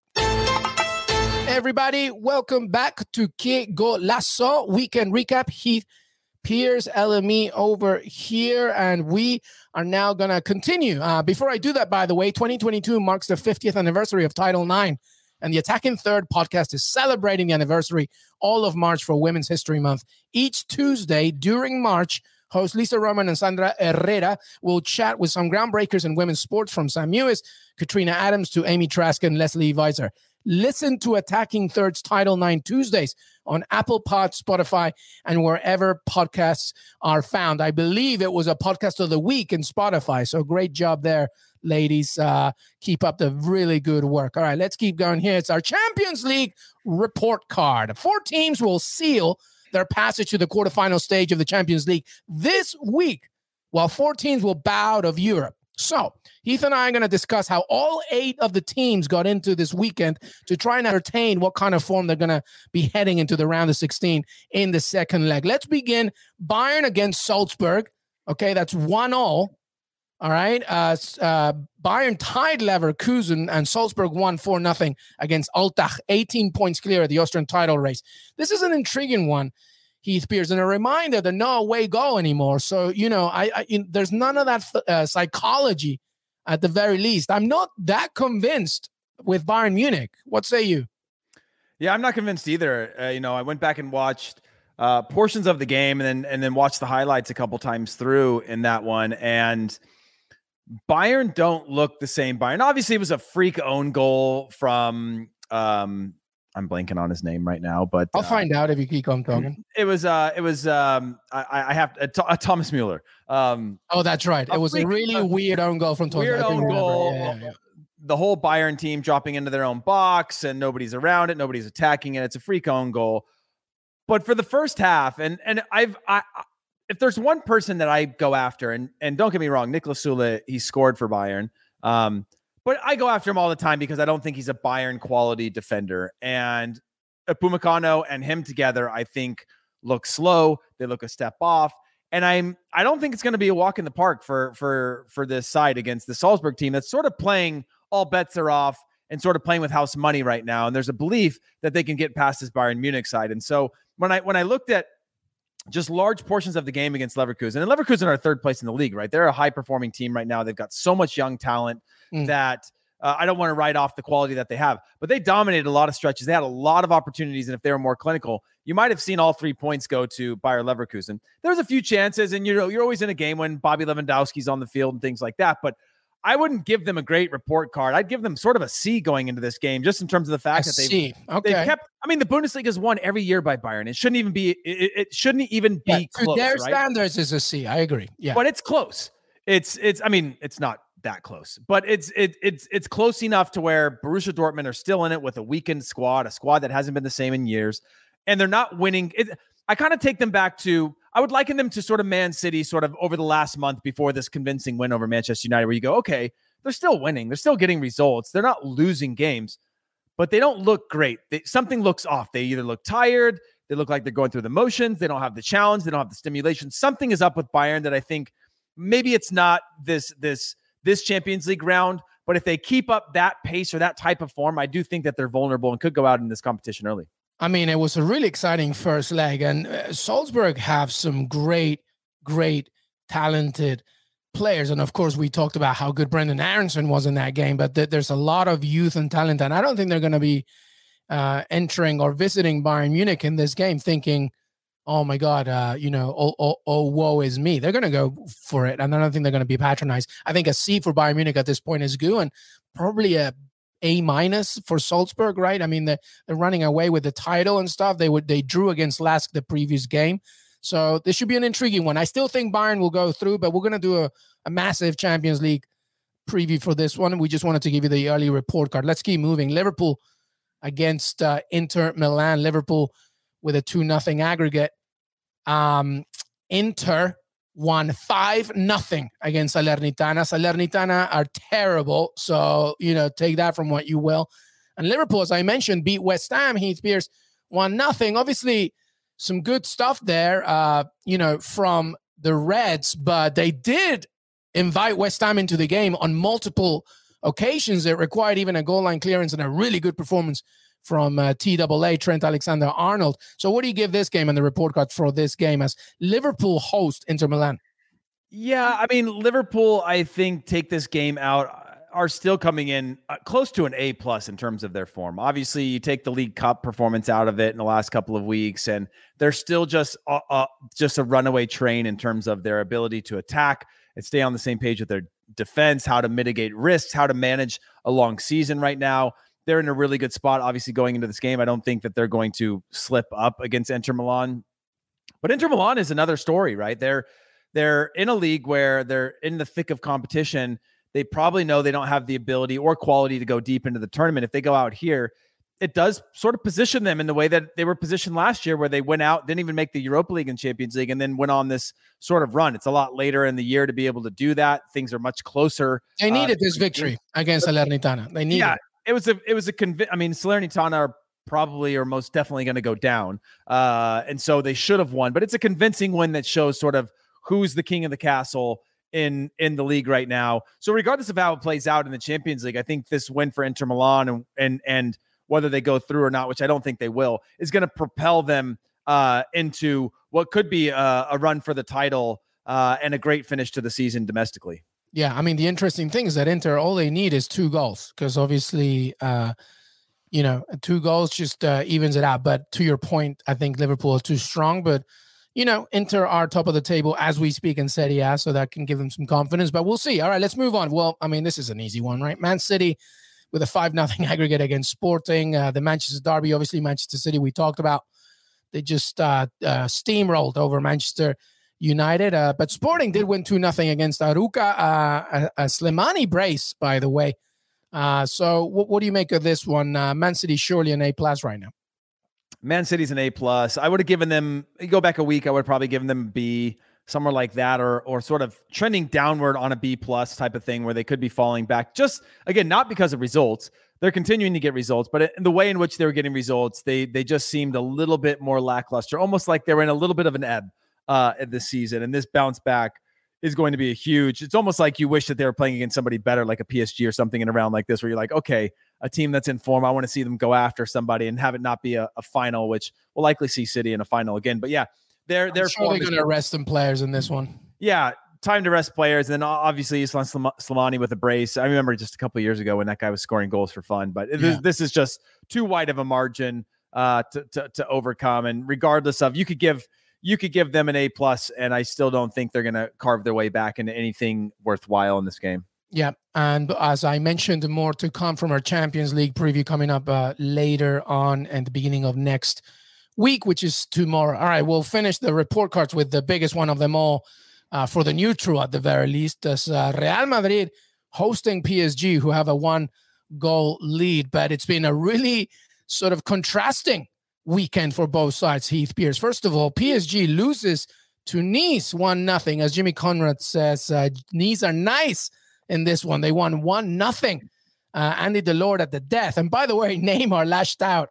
Everybody, welcome back to Que Golazo Weekend Recap. Heath Pearce, LME over here, and we are now going to continue. Uh, before I do that, by the way, 2022 marks the 50th anniversary of Title IX, and the Attacking Third podcast is celebrating the anniversary all of March for Women's History Month. Each Tuesday during March, host Lisa Roman and Sandra Herrera will chat with some groundbreakers in women's sports from Sam Mewis, Katrina Adams to Amy Trask and Leslie Weiser. Listen to Attacking Third's Title IX Tuesdays on Apple Pod, Spotify, and wherever podcasts are found. I believe it was a podcast of the week in Spotify. So great job there, ladies. Uh, keep up the really good work. All right, let's keep going here. It's our Champions League report card. Four teams will seal their passage to the quarterfinal stage of the Champions League this week, while four teams will bow out of Europe. So, Heath and I are going to discuss how all eight of the teams got into this weekend to try and ascertain what kind of form they're going to be heading into the round of 16 in the second leg. Let's begin Bayern against Salzburg. Okay, that's one all. All right. Uh, uh, Bayern tied Leverkusen and Salzburg won 4 nothing against Altach, 18 points clear of the Austrian title race. This is an intriguing one Heath Pearce. And a reminder that no way go anymore. So, you know, I, I in, there's none of that uh, psychology at the very least. I'm not that convinced with Bayern Munich. What say you? Yeah, I'm not convinced either. Uh, you know, I went back and watched uh, portions of the game and then and then watched the highlights a couple times through in that one and Bayern don't look the same. Bayern obviously it was a freak own goal from um I'm blanking on his name right now, but I'll uh, find out if you keep on talking. It was uh it was um I, I have uh, uh, Thomas Mueller. Um Oh, that's right. It was a really a weird own goal from Thomas. Weird own goal. Yeah, yeah, yeah. The whole Bayern team dropping into their own box and nobody's around it, nobody's attacking it. It's a freak own goal. But for the first half, and and I've I if there's one person that I go after, and and don't get me wrong, Niklas Süle he scored for Bayern. Um, but I go after him all the time because I don't think he's a Bayern quality defender. And Upamecano and him together, I think, look slow. They look a step off. And I'm I don't think it's going to be a walk in the park for for for this side against the Salzburg team that's sort of playing all bets are off and sort of playing with house money right now. And there's a belief that they can get past this Bayern Munich side. And so when I when I looked at just large portions of the game against Leverkusen, and Leverkusen are third place in the league, right? They're a high performing team right now. They've got so much young talent mm. that uh, I don't want to write off the quality that they have, but they dominated a lot of stretches. They had a lot of opportunities, and if they were more clinical, you might have seen all three points go to Bayer Leverkusen. There was a few chances, and you know you're always in a game when Bobby Lewandowski's on the field and things like that. But I wouldn't give them a great report card. I'd give them sort of a C going into this game, just in terms of the fact a that they've, okay. they've kept. I mean, the Bundesliga is won every year by Bayern. It shouldn't even be. It, it shouldn't even be yeah, close. Their right? standards is a C. I agree. Yeah, but it's close. It's it's. I mean, it's not that close, but it's it, it's it's close enough to where Borussia Dortmund are still in it with a weakened squad, a squad that hasn't been the same in years, and they're not winning. It, I kind of take them back to I would liken them to sort of Man City, sort of over the last month before this convincing win over Manchester United, where you go, okay, they're still winning, they're still getting results, they're not losing games, but they don't look great. They, something looks off. They either look tired, they look like they're going through the motions, they don't have the challenge, they don't have the stimulation. Something is up with Bayern that I think maybe it's not this this this Champions League round. But if they keep up that pace or that type of form, I do think that they're vulnerable and could go out in this competition early. I mean, it was a really exciting first leg, and uh, Salzburg have some great, great, talented players. And of course, we talked about how good Brendan Aaronson was in that game, but th- there's a lot of youth and talent, and I don't think they're going to be uh, entering or visiting Bayern Munich in this game thinking, oh my god uh, you know oh, oh, oh woe is me they're going to go for it and i don't think they're going to be patronized i think a c for bayern munich at this point is good and probably a a minus for salzburg right i mean they're, they're running away with the title and stuff they would they drew against lask the previous game so this should be an intriguing one i still think bayern will go through but we're to do a, a massive champions league preview for this one. We just wanted to give you the early report card. Let's keep moving. Liverpool against uh, Inter Milan. Liverpool with a two nothing aggregate. Um, Inter won five nothing against Salernitana. Salernitana are terrible, so you know take that from what you will. And Liverpool, as I mentioned, beat West Ham. Heath Pearce one nothing. Obviously, some good stuff there. Uh, you know from the Reds, but they did invite West Ham into the game on multiple occasions. It required even a goal line clearance and a really good performance from uh, TAA, Trent Alexander Arnold. So, what do you give this game and the report card for this game as Liverpool host Inter Milan? Yeah, I mean, Liverpool, I think, take this game out uh, are still coming in uh, close to an A plus in terms of their form. Obviously, you take the League Cup performance out of it in the last couple of weeks, and they're still just uh, uh, just a runaway train in terms of their ability to attack and stay on the same page with their defense, how to mitigate risks, how to manage a long season right now. They're in a really good spot, obviously, going into this game. I don't think that they're going to slip up against Inter Milan. But Inter Milan is another story, right? They're they're in a league where they're in the thick of competition. They probably know they don't have the ability or quality to go deep into the tournament. If they go out here, it does sort of position them in the way that they were positioned last year, where they went out, didn't even make the Europa League and Champions League, and then went on this sort of run. It's a lot later in the year to be able to do that. Things are much closer. They uh, needed uh, this victory against Salernitana. They needed. Yeah, it was a it was a conv- I mean, Salernitana are probably or most definitely going to go down, uh, and so they should have won. But it's a convincing win that shows sort of who's the king of the castle in in the league right now. So regardless of how it plays out in the Champions League, I think this win for Inter Milan and and and whether they go through or not, which I don't think they will, is going to propel them uh, into what could be a, a run for the title uh, and a great finish to the season domestically. Yeah, I mean the interesting thing is that Inter all they need is two goals because obviously, uh, you know, two goals just uh, evens it out. But to your point, I think Liverpool is too strong. But you know, Inter are top of the table as we speak in Serie A, so that can give them some confidence. But we'll see. All right, let's move on. Well, I mean, this is an easy one, right? Man City with a 5 nothing aggregate against Sporting. Uh, the Manchester Derby, obviously, Manchester City, we talked about. They just uh, uh, steamrolled over Manchester United. Uh, but Sporting did win 2 nothing against Arouca, uh, a, a, Slimani brace, by the way. Uh, so, what, what, do you make of this one? Man City surely an A plus right now. Man City's an A plus. I would have given them. go back a week. I would probably given them B somewhere like that or or sort of trending downward on a B plus type of thing where they could be falling back just again not because of results they're continuing to get results but in the way in which they were getting results they they just seemed a little bit more lackluster almost like they were in a little bit of an ebb uh this season and this bounce back is going to be a huge it's almost like you wish that they were playing against somebody better like a PSG or something in a round like this where you're like okay a team that's in form I want to see them go after somebody and have it not be a, a final which we'll likely see City in a final again but yeah they're they're surely going to rest some players in this one. Yeah, time to rest players, and then obviously Islam Slimani with a brace. I remember just a couple years ago when that guy was scoring goals for fun, but yeah. this, this, is just too wide of a margin uh, to, to to overcome. And regardless of, you could give you could give them an A plus, and I still don't think they're going to carve their way back into anything worthwhile in this game. Yeah, and as I mentioned, more to come from our Champions League preview coming up uh, later on and the beginning of next week, which is tomorrow. All right, we'll finish the report cards with the biggest one of them all uh, for the neutral at the very least. As uh, Real Madrid hosting PSG, who have a one goal lead, but it's been a really sort of contrasting weekend for both sides. Heath Pearce. First of all, PSG loses to Nice one nothing, as Jimmy Conrad says. Uh, Nice are nice in this one. They won one nothing. Uh, Andy Delort at the death. And by the way, Neymar lashed out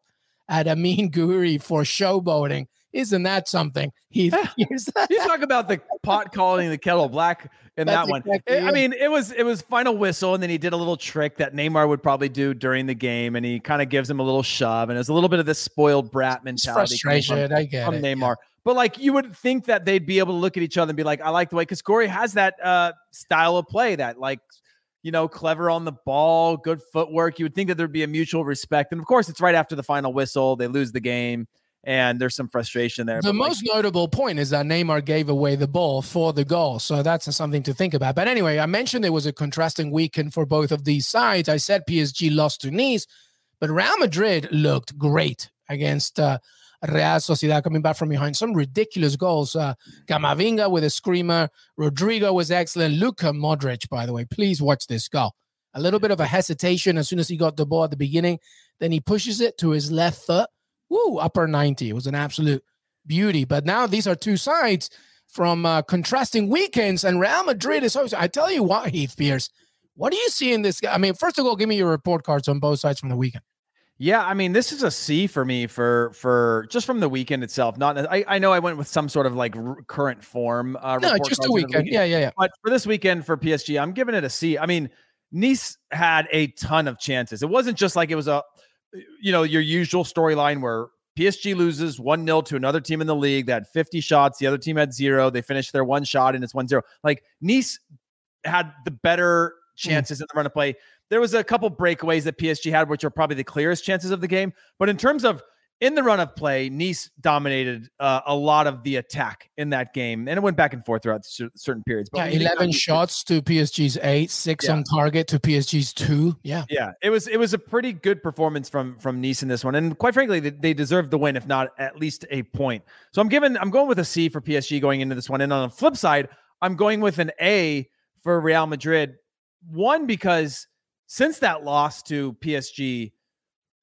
at Amine Gouiri for showboating. Isn't that something? He's, he's you talk about the pot calling the kettle black in That's that one. Exactly I mean, it was it was final whistle, and then he did a little trick that Neymar would probably do during the game, and he kind of gives him a little shove, and it's a little bit of this spoiled brat mentality. It's frustration, from, I get from it, Neymar. Yeah. But like you would think that they'd be able to look at each other and be like, I like the way because Gouiri has that uh, style of play that like you know, clever on the ball, good footwork. You would think that there'd be a mutual respect. And of course, it's right after the final whistle. They lose the game and there's some frustration there. The most like, notable point is that Neymar gave away the ball for the goal. So that's something to think about. But anyway, I mentioned it was a contrasting weekend for both of these sides. I said PSG lost to Nice, but Real Madrid looked great against uh, Real Sociedad coming back from behind. Some ridiculous goals. Uh, Camavinga with a screamer. Rodrygo was excellent. Luka Modric, by the way, please watch this goal. A little bit of a hesitation as soon as he got the ball at the beginning. Then he pushes it to his left foot. Woo, upper 90. It was an absolute beauty. But now these are two sides from uh, contrasting weekends, and Real Madrid is always. I tell you what, Heath Pearce, what do you see in this guy? I mean, first of all, give me your report cards on both sides from the weekend. Yeah, I mean, this is a C for me for for just from the weekend itself. Not I, I know I went with some sort of like r- current form. Uh, no, just a weekend. weekend. Yeah, yeah, yeah. But for this weekend for PSG, I'm giving it a C. I mean, Nice had a ton of chances. It wasn't just like it was a, you know, your usual storyline where PSG loses 1 0 to another team in the league that had 50 shots. The other team had zero. They finished their one shot and it's 1 0. Like Nice had the better hmm. chances mm. in the run of play. There was a couple breakaways that PSG had, which are probably the clearest chances of the game. But in terms of in the run of play, Nice dominated uh, a lot of the attack in that game, and it went back and forth throughout certain periods. But yeah, eleven shots to PSG's eight, six yeah. on target to PSG's two. Yeah, yeah, it was it was a pretty good performance from from Nice in this one, and quite frankly, they, they deserved the win, if not at least a point. So I'm giving I'm going with a C for PSG going into this one, and on the flip side, I'm going with an A for Real Madrid. One because since that loss to PSG,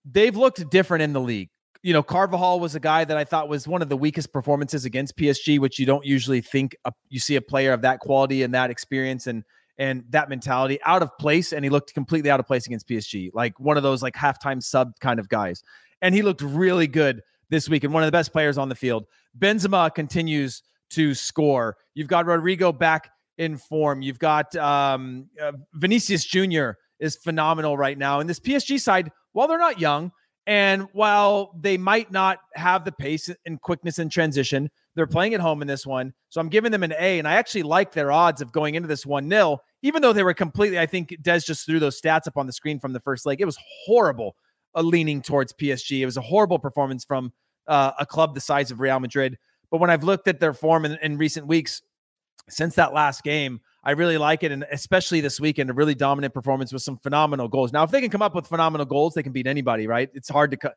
they've looked different in the league you know, Carvajal was a guy that I thought was one of the weakest performances against PSG, which you don't usually think a, you see a player of that quality and that experience and and that mentality out of place. And he looked completely out of place against PSG, like one of those like halftime sub kind of guys. And he looked really good this week and one of the best players on the field. Benzema continues to score. You've got Rodrygo back in form. You've got um, uh, Vinicius Jr. is phenomenal right now. And this PSG side, while they're not young, and while they might not have the pace and quickness in transition, they're playing at home in this one. So I'm giving them an A. And I actually like their odds of going into this 1 0, even though they were completely, I think Des just threw those stats up on the screen from the first leg. It was horrible uh, leaning towards PSG. It was a horrible performance from uh, a club the size of Real Madrid. But when I've looked at their form in, in recent weeks, since that last game, I really like it. And especially this weekend, a really dominant performance with some phenomenal goals. Now, if they can come up with phenomenal goals, they can beat anybody, right? It's hard to co-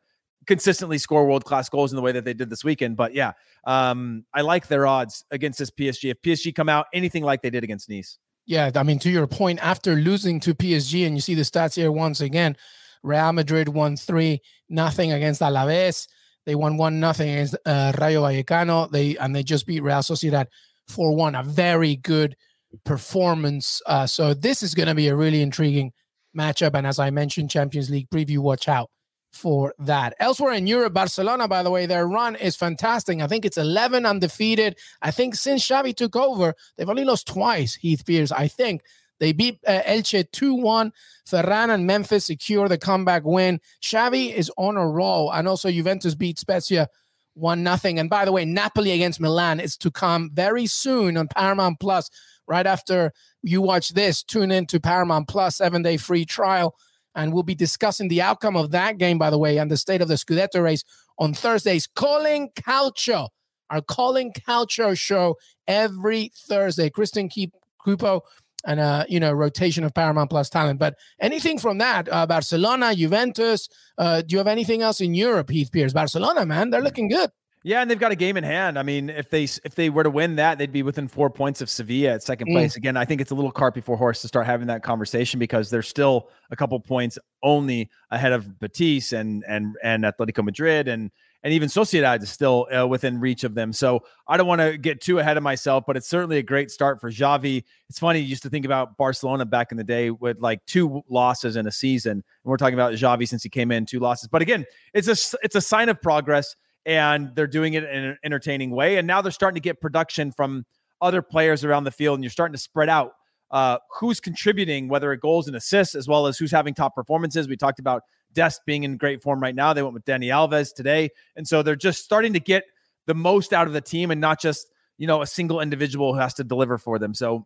consistently score world class goals in the way that they did this weekend. But yeah, um, I like their odds against this PSG. If PSG come out anything like they did against Nice. Yeah, I mean, to your point, after losing to PSG, and you see the stats here once again, Real Madrid won three nothing against Alaves. They won one nothing against uh, Rayo Vallecano. They and they just beat Real Sociedad four one. A very good performance. Uh, so this is going to be a really intriguing matchup. And as I mentioned, Champions League preview, watch out for that. Elsewhere in Europe, Barcelona, by the way, their run is fantastic. I think it's 11 undefeated. I think since Xavi took over, they've only lost twice, Heath Pearce. I think they beat uh, Elche 2 1. Ferran and Memphis secure the comeback win. Xavi is on a roll. And also, Juventus beat Spezia 1 nothing. And by the way, Napoli against Milan is to come very soon on Paramount Plus right after you watch this, tune in to Paramount Plus seven day free trial. And we'll be discussing the outcome of that game, by the way, and the state of the Scudetto race on Thursdays. Calling Calcio, our Calling Calcio show every Thursday. Kristen Keep. Cupo and uh, you know rotation of Paramount Plus talent. But anything from that, uh, Barcelona, Juventus. Uh, do you have anything else in Europe, Heath Pearce? Barcelona, man, they're looking good. Yeah, and they've got a game in hand. I mean, if they if they were to win that, they'd be within four points of Sevilla at second mm. place. Again, I think it's a little cart before horse to start having that conversation because they're still a couple points only ahead of Betis and and and Atletico Madrid and and even Sociedad is still uh, within reach of them. So I don't want to get too ahead of myself, but it's certainly a great start for Xavi. It's funny you used to think about Barcelona back in the day with like two losses in a season, and we're talking about Xavi since he came in two losses. But again, it's a it's a sign of progress and they're doing it in an entertaining way. And now they're starting to get production from other players around the field, and you're starting to spread out uh, who's contributing, whether it goals and assists, as well as who's having top performances. We talked about Dest being in great form right now. They went with Dani Alves today, and so they're just starting to get the most out of the team, and not just you know a single individual who has to deliver for them. So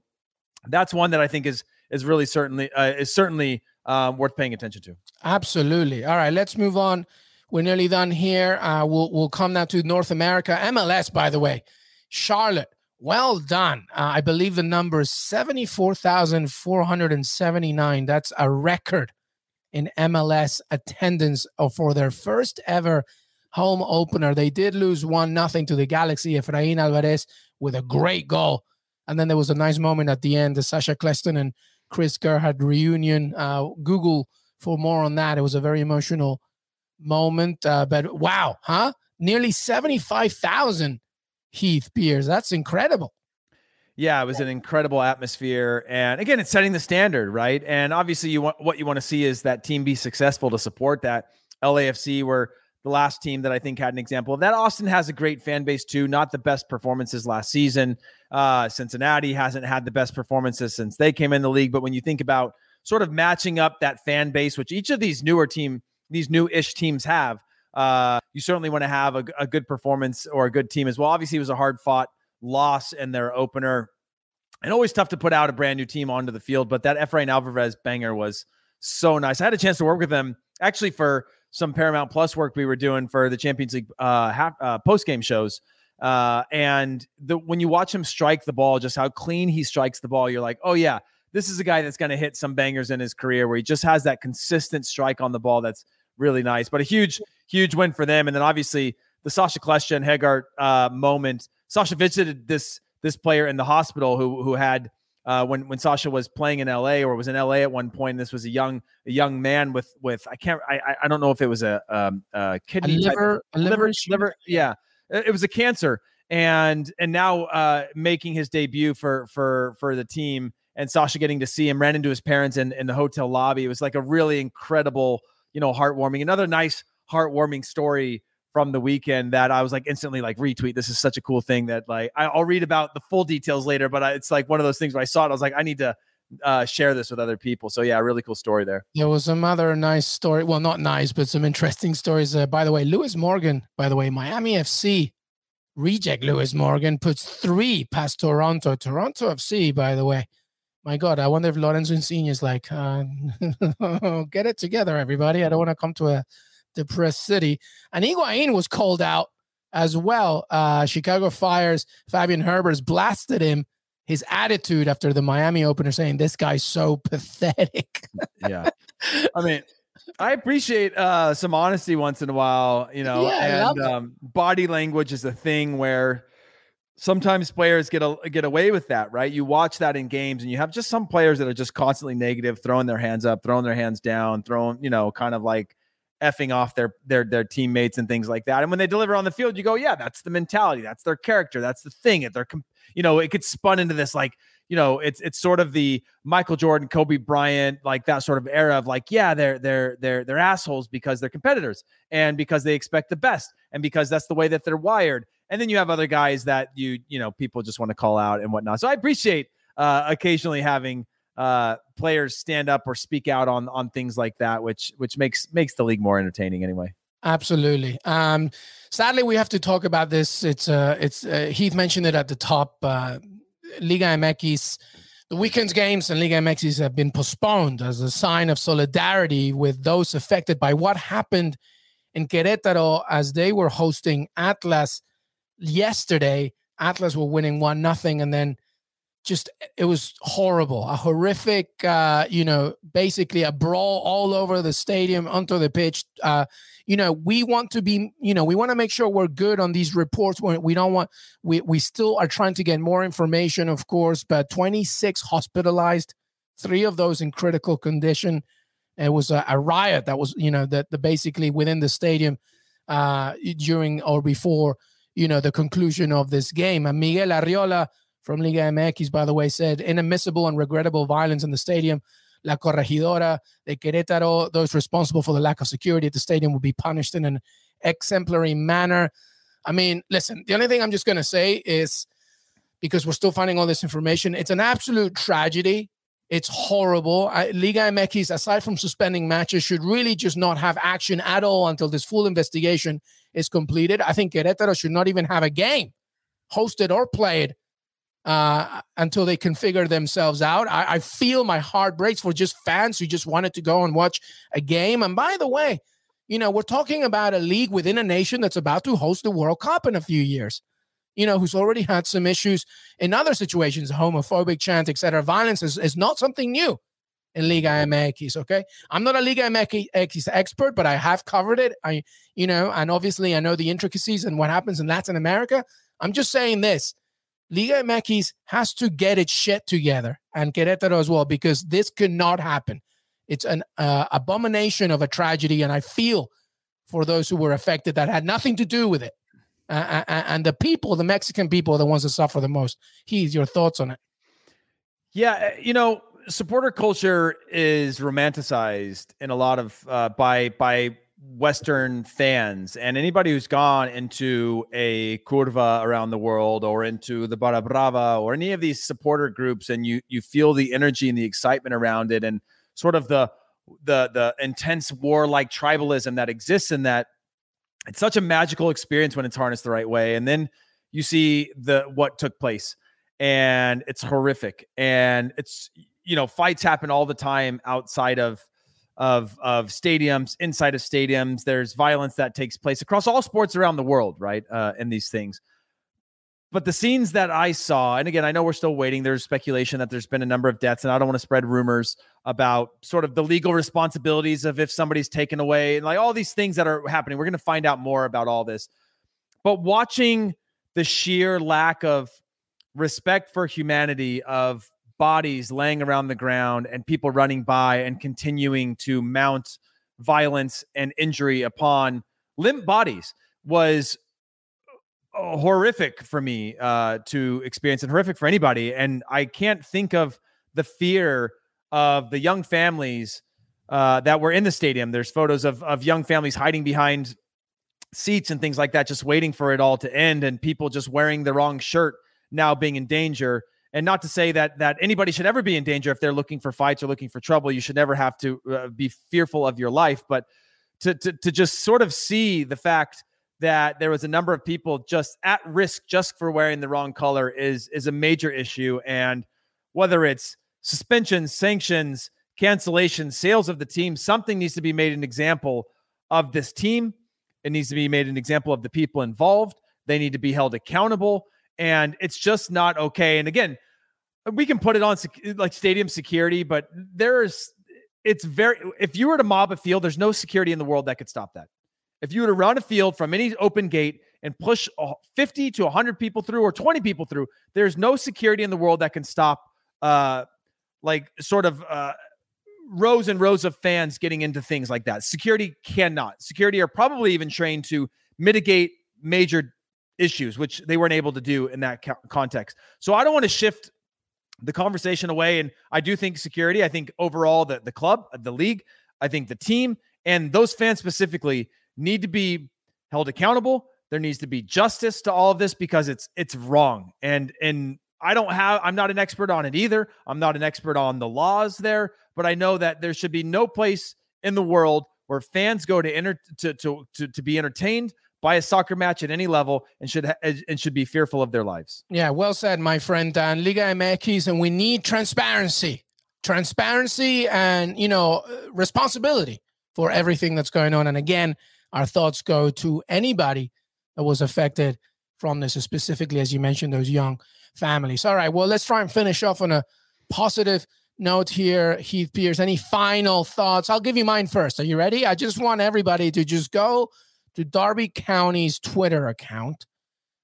that's one that I think is is really certainly uh, is certainly um, worth paying attention to. Absolutely. All right, let's move on we're nearly done here. Uh, we'll we'll come now to North America. MLS, by the way, Charlotte. Well done. Uh, I believe the number is seventy four thousand four hundred and seventy nine. That's a record in MLS attendance for their first ever home opener. They did lose one nothing to the Galaxy. Efrain Alvarez with a great goal, and then there was a nice moment at the end. The Sacha Kljestan and Chris Hegardt reunion. Uh, Google for more on that. It was a very emotional moment. Uh, but wow, huh? Nearly seventy-five thousand Heath Pearce. That's incredible. Yeah, it was an incredible atmosphere, and again, it's setting the standard, right? And obviously, you want what you want to see is that team be successful to support that. LAFC were the last team that I think had an example of that. Austin has a great fan base too. Not the best performances last season. Uh, Cincinnati hasn't had the best performances since they came in the league. But when you think about sort of matching up that fan base, which each of these newer team, these new-ish teams have, uh, you certainly want to have a, a good performance or a good team as well. Obviously, it was a hard-fought loss in their opener. And always tough to put out a brand new team onto the field, but that Efrain Alvarez banger was so nice. I had a chance to work with them actually for some Paramount Plus work we were doing for the Champions League uh, uh, post game shows. Uh, and the, when you watch him strike the ball, just how clean he strikes the ball, you're like, oh yeah, this is a guy that's going to hit some bangers in his career where he just has that consistent strike on the ball that's really nice. But a huge, huge win for them. And then obviously the Sacha Kljestan Hegardt uh, moment Sacha visited this this player in the hospital who who had uh, when when Sacha was playing in LA or was in LA at one point. This was a young a young man with with I can't I I don't know if it was a um a kidney a liver, type, a liver, liver, liver yeah it was a cancer and and now uh making his debut for for for the team and Sacha getting to see him ran into his parents in in the hotel lobby. It was like a really incredible you know heartwarming another nice heartwarming story from the weekend that I was like instantly like retweet. This is such a cool thing that like I, will read about the full details later, but I, it's like one of those things where I saw it, I was like, I need to uh, share this with other people. So yeah, really cool story there. There was some other nice story. Well, not nice, but some interesting stories. Uh, by the way, Lewis Morgan. By the way, Miami FC reject Lewis Morgan puts three past Toronto. Toronto FC. By the way. My God, I wonder if Lorenzo Insigne is like, uh, get it together, everybody. I don't want to come to a depressed city. And Higuain was called out as well. Uh, Chicago Fires, Fabian Herbers blasted him, his attitude after the Miami opener, saying, This guy's so pathetic. yeah. I mean, I appreciate uh, some honesty once in a while, you know, yeah, and um, body language is a thing where sometimes players get a, get away with that, right? You watch that in games, and you have just some players that are just constantly negative, throwing their hands up, throwing their hands down, throwing, you know, kind of like effing off their their their teammates and things like that. And when they deliver on the field, you go, yeah, that's the mentality, that's their character, that's the thing. They're you know, it gets spun into this like you know, it's it's sort of the Michael Jordan, Kobe Bryant, like that sort of era of like, yeah, they're they're they're they're assholes because they're competitors and because they expect the best and because that's the way that they're wired. And then you have other guys that you you know people just want to call out and whatnot. So I appreciate uh, occasionally having uh, players stand up or speak out on on things like that, which which makes makes the league more entertaining anyway. Absolutely. Um, sadly, we have to talk about this. It's uh, it's uh, Heath mentioned it at the top. Uh, Liga MX, the weekend's games and Liga MX have been postponed as a sign of solidarity with those affected by what happened in Querétaro as they were hosting Atlas yesterday. Atlas were winning one nothing, and then just it was horrible a horrific uh you know basically a brawl all over the stadium onto the pitch. Uh you know we want to be you know we want to make sure we're good on these reports. When we don't want we we still are trying to get more information of course but 26 hospitalized three of those in critical condition. It was a, a riot that was you know that the basically within the stadium uh during or before you know the conclusion of this game. And mikel arriola from Liga MX, by the way, said inadmissible and regrettable violence in the stadium. La Corregidora de Querétaro, those responsible for the lack of security at the stadium will be punished in an exemplary manner. I mean, listen, the only thing I'm just going to say is because we're still finding all this information, it's an absolute tragedy. It's horrible. I, Liga MX, aside from suspending matches, should really just not have action at all until this full investigation is completed. I think Querétaro should not even have a game hosted or played uh, until they can figure themselves out. I, I, feel my heart breaks for just fans who just wanted to go and watch a game. And by the way, you know, we're talking about a league within a nation that's about to host the World Cup in a few years. You know, who's already had some issues in other situations, homophobic chants, etc. Violence is, is not something new. in Liga MX. Okay, I'm not a Liga MX expert, but I have covered it. I, you know, and obviously I know the intricacies and what happens in Latin America. I'm just saying this: Liga MX has to get its shit together, and Querétaro as well, because this could not happen. It's an uh, abomination of a tragedy, and I feel for those who were affected that had nothing to do with it. Uh, and the people, the Mexican people, are the ones that suffer the most. Heath, your thoughts on it? Yeah, you know, supporter culture is romanticized in a lot of uh, by by Western fans and anybody who's gone into a curva around the world or into the Barra Brava or any of these supporter groups, and you you feel the energy and the excitement around it, and sort of the the the intense warlike tribalism that exists in that it's such a magical experience when it's harnessed the right way. And then you see the what took place and it's horrific and it's you know fights happen all the time outside of of of stadiums inside of stadiums there's violence that takes place across all sports around the world right uh in these things but the scenes that I saw, and again, I know we're still waiting. There's speculation that there's been a number of deaths, and I don't want to spread rumors about sort of the legal responsibilities of if somebody's taken away and like all these things that are happening. We're going to find out more about all this. But watching the sheer lack of respect for humanity of bodies laying around the ground and people running by and continuing to mount violence and injury upon limp bodies was horrific for me uh, to experience and horrific for anybody. And I can't think of the fear of the young families uh, that were in the stadium. There's photos of, of young families hiding behind seats and things like that, just waiting for it all to end, and people just wearing the wrong shirt now being in danger. And not to say that that anybody should ever be in danger if they're looking for fights or looking for trouble. You should never have to uh, be fearful of your life, but to, to to just sort of see the fact that there was a number of people just at risk just for wearing the wrong color is is a major issue. And whether it's suspensions sanctions cancellations sales of the team something needs to be made an example of this team. It needs to be made an example of the people involved. They need to be held accountable and it's just not okay and again we can put it on like stadium security but there's it's very if you were to mob a field there's no security in the world that could stop that if you were to run a field from any open gate and push 50 to 100 people through or 20 people through, there's no security in the world that can stop, uh, like, sort of uh, rows and rows of fans getting into things like that. Security cannot. Security are probably even trained to mitigate major issues, which they weren't able to do in that co- context. So I don't want to shift the conversation away. And I do think security, I think overall the, the club, uh, the league, I think the team, and those fans specifically need to be held accountable. There needs to be justice to all of this because it's it's wrong. And and I don't have I'm not an expert on it either. I'm not an expert on the laws there, but I know that there should be no place in the world where fans go to enter to to to, to be entertained by a soccer match at any level and should ha- and should be fearful of their lives. Yeah, well said, my friend Dan. Liga MX, and we need transparency, transparency, and you know uh, responsibility for everything that's going on. And again, our thoughts go to anybody that was affected from this, specifically, as you mentioned, those young families. All right, well, let's try and finish off on a positive note here. Heath Pearce. any final thoughts? I'll give you mine first. Are you ready? I just want everybody to just go to Derby County's Twitter account.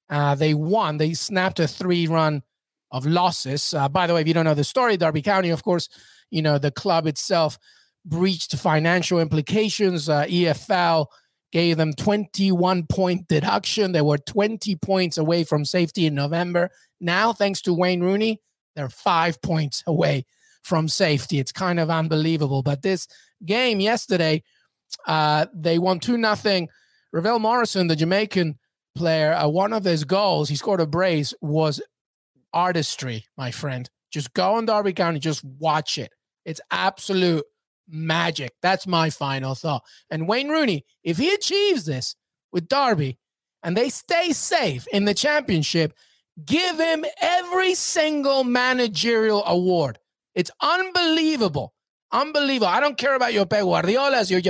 Uh, they won. They snapped a three run of losses. Uh, by the way, if you don't know the story, Derby County, of course, you know, the club itself breached financial implications. Uh, EFL gave them 21 point deduction. They were 20 points away from safety in November. Now, thanks to Wayne Rooney, they're five points away from safety. It's kind of unbelievable. But this game yesterday, uh, they won 2 nothing. Ravel Morrison, the Jamaican player, uh, one of his goals, he scored a brace, was artistry, my friend. Just go on Derby County, just watch it. It's absolute magic. That's my final thought. And Wayne Rooney, if he achieves this with Derby and they stay safe in the championship, give him every single managerial award. It's unbelievable. Unbelievable. I don't care about your Pep Guardiola's. Your,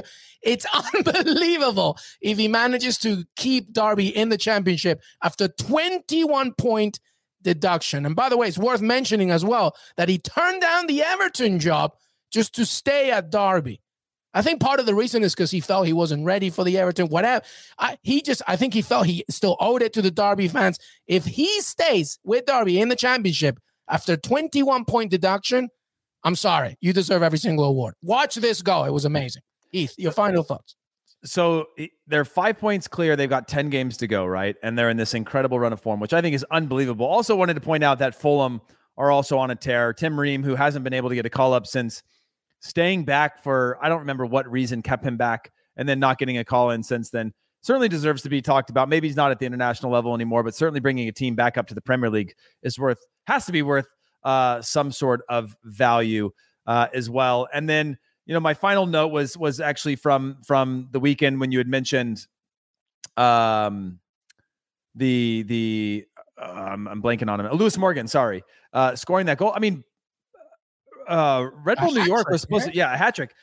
it's unbelievable if he manages to keep Derby in the championship after 21 point deduction. And by the way, it's worth mentioning as well that he turned down the Everton job just to stay at Derby. I think part of the reason is because he felt he wasn't ready for the Everton, whatever. I, he just, I think he felt he still owed it to the Derby fans. If he stays with Derby in the championship after 21 point deduction, I'm sorry, you deserve every single award. Watch this go. It was amazing. Heath, your final thoughts. So they're five points clear. They've got 10 games to go, right? And they're in this incredible run of form, which I think is unbelievable. Also, wanted to point out that Fulham are also on a tear. Tim Ream, who hasn't been able to get a call up since staying back for I don't remember what reason kept him back and then not getting a call in since then. Certainly deserves to be talked about. Maybe he's not at the international level anymore, but certainly bringing a team back up to the Premier League is worth has to be worth uh, some sort of value uh, as well. And then you know my final note was was actually from from the weekend when you had mentioned um the the um, I'm blanking on him. Lewis Morgan, sorry, uh, scoring that goal. I mean, uh, Red Bull New York was supposed right? to, yeah, a hat trick.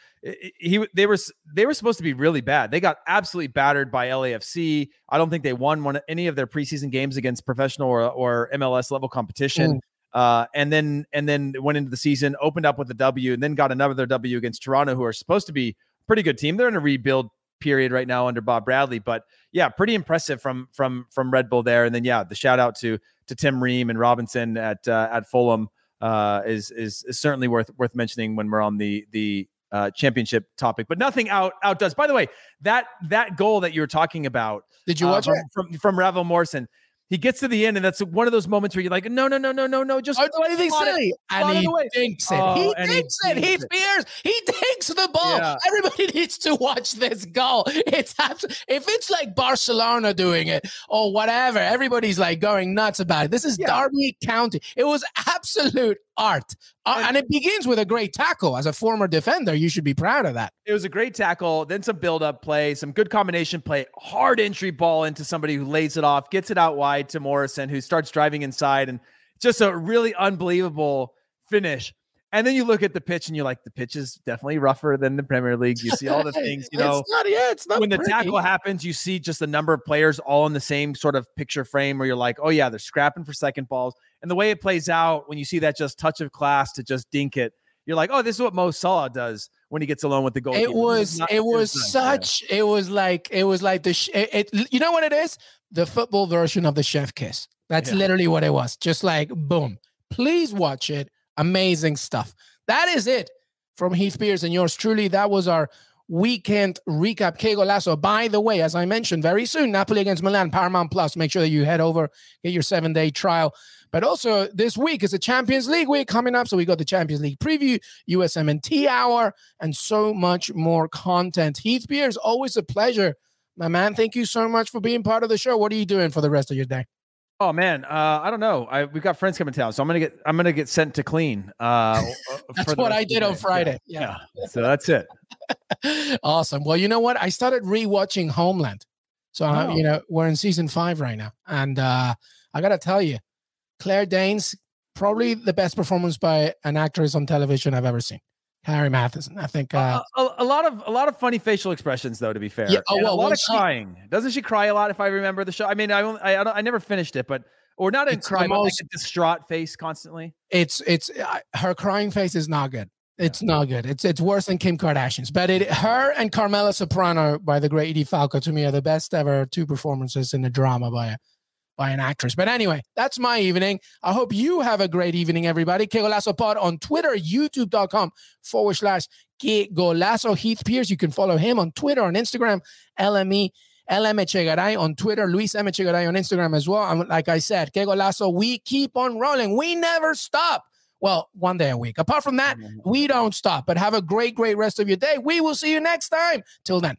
He they were they were supposed to be really bad. They got absolutely battered by LAFC. I don't think they won one any of their preseason games against professional or, or MLS level competition. Mm. Uh, and then and then went into the season, opened up with a W, and then got another W against Toronto, who are supposed to be a pretty good team. They're in a rebuild period right now under Bob Bradley, but yeah, pretty impressive from from from Red Bull there. And then yeah, the shout out to to Tim Ream and Robinson at uh, at Fulham uh, is, is is certainly worth worth mentioning when we're on the the uh, championship topic. But nothing out outdoes. By the way, that that goal that you were talking about. Did you uh, watch uh, it from from Ravel Morrison? He gets to the end, and that's one of those moments where you're like, no, no, no, no, no, no, just don't do anything silly. And he thinks it. Oh, he thinks it. He fears. He takes the ball. Yeah. Everybody needs to watch this goal. It's abs- if it's like Barcelona doing it or whatever, everybody's like going nuts about it. This is yeah. Derby County. It was absolute art. Uh, and it begins with a great tackle. As a former defender, you should be proud of that. It was a great tackle, then some build up play, some good combination play, hard entry ball into somebody who lays it off, gets it out wide to Morrison, who starts driving inside, and just a really unbelievable finish. And then you look at the pitch and you're like, the pitch is definitely rougher than the Premier League. You see all the things, you know. it's not, yeah, it's not when pretty. the tackle happens, you see just a number of players all in the same sort of picture frame where you're like, oh yeah, they're scrapping for second balls. And the way it plays out when you see that just touch of class to just dink it, you're like, oh, this is what Mo Salah does when he gets alone with the goal. It was, it was such, yeah. it was like, it was like the, sh- it, it, you know what it is? The football version of the chef kiss. That's yeah. literally what it was. Just like, boom. Please watch it. Amazing stuff. That is it from Heath Pearce and yours truly. That was our weekend recap. Que Golazo. By the way, as I mentioned, very soon, Napoli against Milan, Paramount Plus. Make sure that you head over, get your seven day trial. But also this week is a Champions League week coming up. So we got the Champions League preview, USMNT hour, and so much more content. Heath Pearce, always a pleasure. My man, thank you so much for being part of the show. What are you doing for the rest of your day? Oh man, uh, I don't know. I we've got friends coming to town, so I'm gonna get I'm gonna get sent to clean. Uh, that's what I did on Friday. Yeah. yeah. so that's it. awesome. Well, you know what? I started rewatching Homeland. So uh, oh. uh, you know we're in season five right now, and uh, I gotta tell you, Claire Danes, probably the best performance by an actress on television I've ever seen. Carrie Mathison. I think uh, a, a, lot of a lot of funny facial expressions, though. To be fair, yeah, oh, well, a lot of she, crying. Doesn't she cry a lot? If I remember the show, I mean, I I, I, I never finished it, but or not in cry, but most, like a distraught face constantly. It's it's uh, her crying face is not good. It's yeah. not good. It's it's worse than Kim Kardashian's. But it her and Carmela Soprano by the great Edie Falco to me are the best ever two performances in a drama by a by an actress. But anyway, that's my evening. I hope you have a great evening, everybody. Que Golazo Pod on Twitter, youtube.com forward slash Que Golazo. Heath Pearce, you can follow him on Twitter, on Instagram, LME. LM Echegaray on Twitter, Luis M. Echegaray on Instagram as well. And like I said, Que Golazo, we keep on rolling. We never stop. Well, one day a week. Apart from that, we don't stop. But have a great, great rest of your day. We will see you next time. Till then.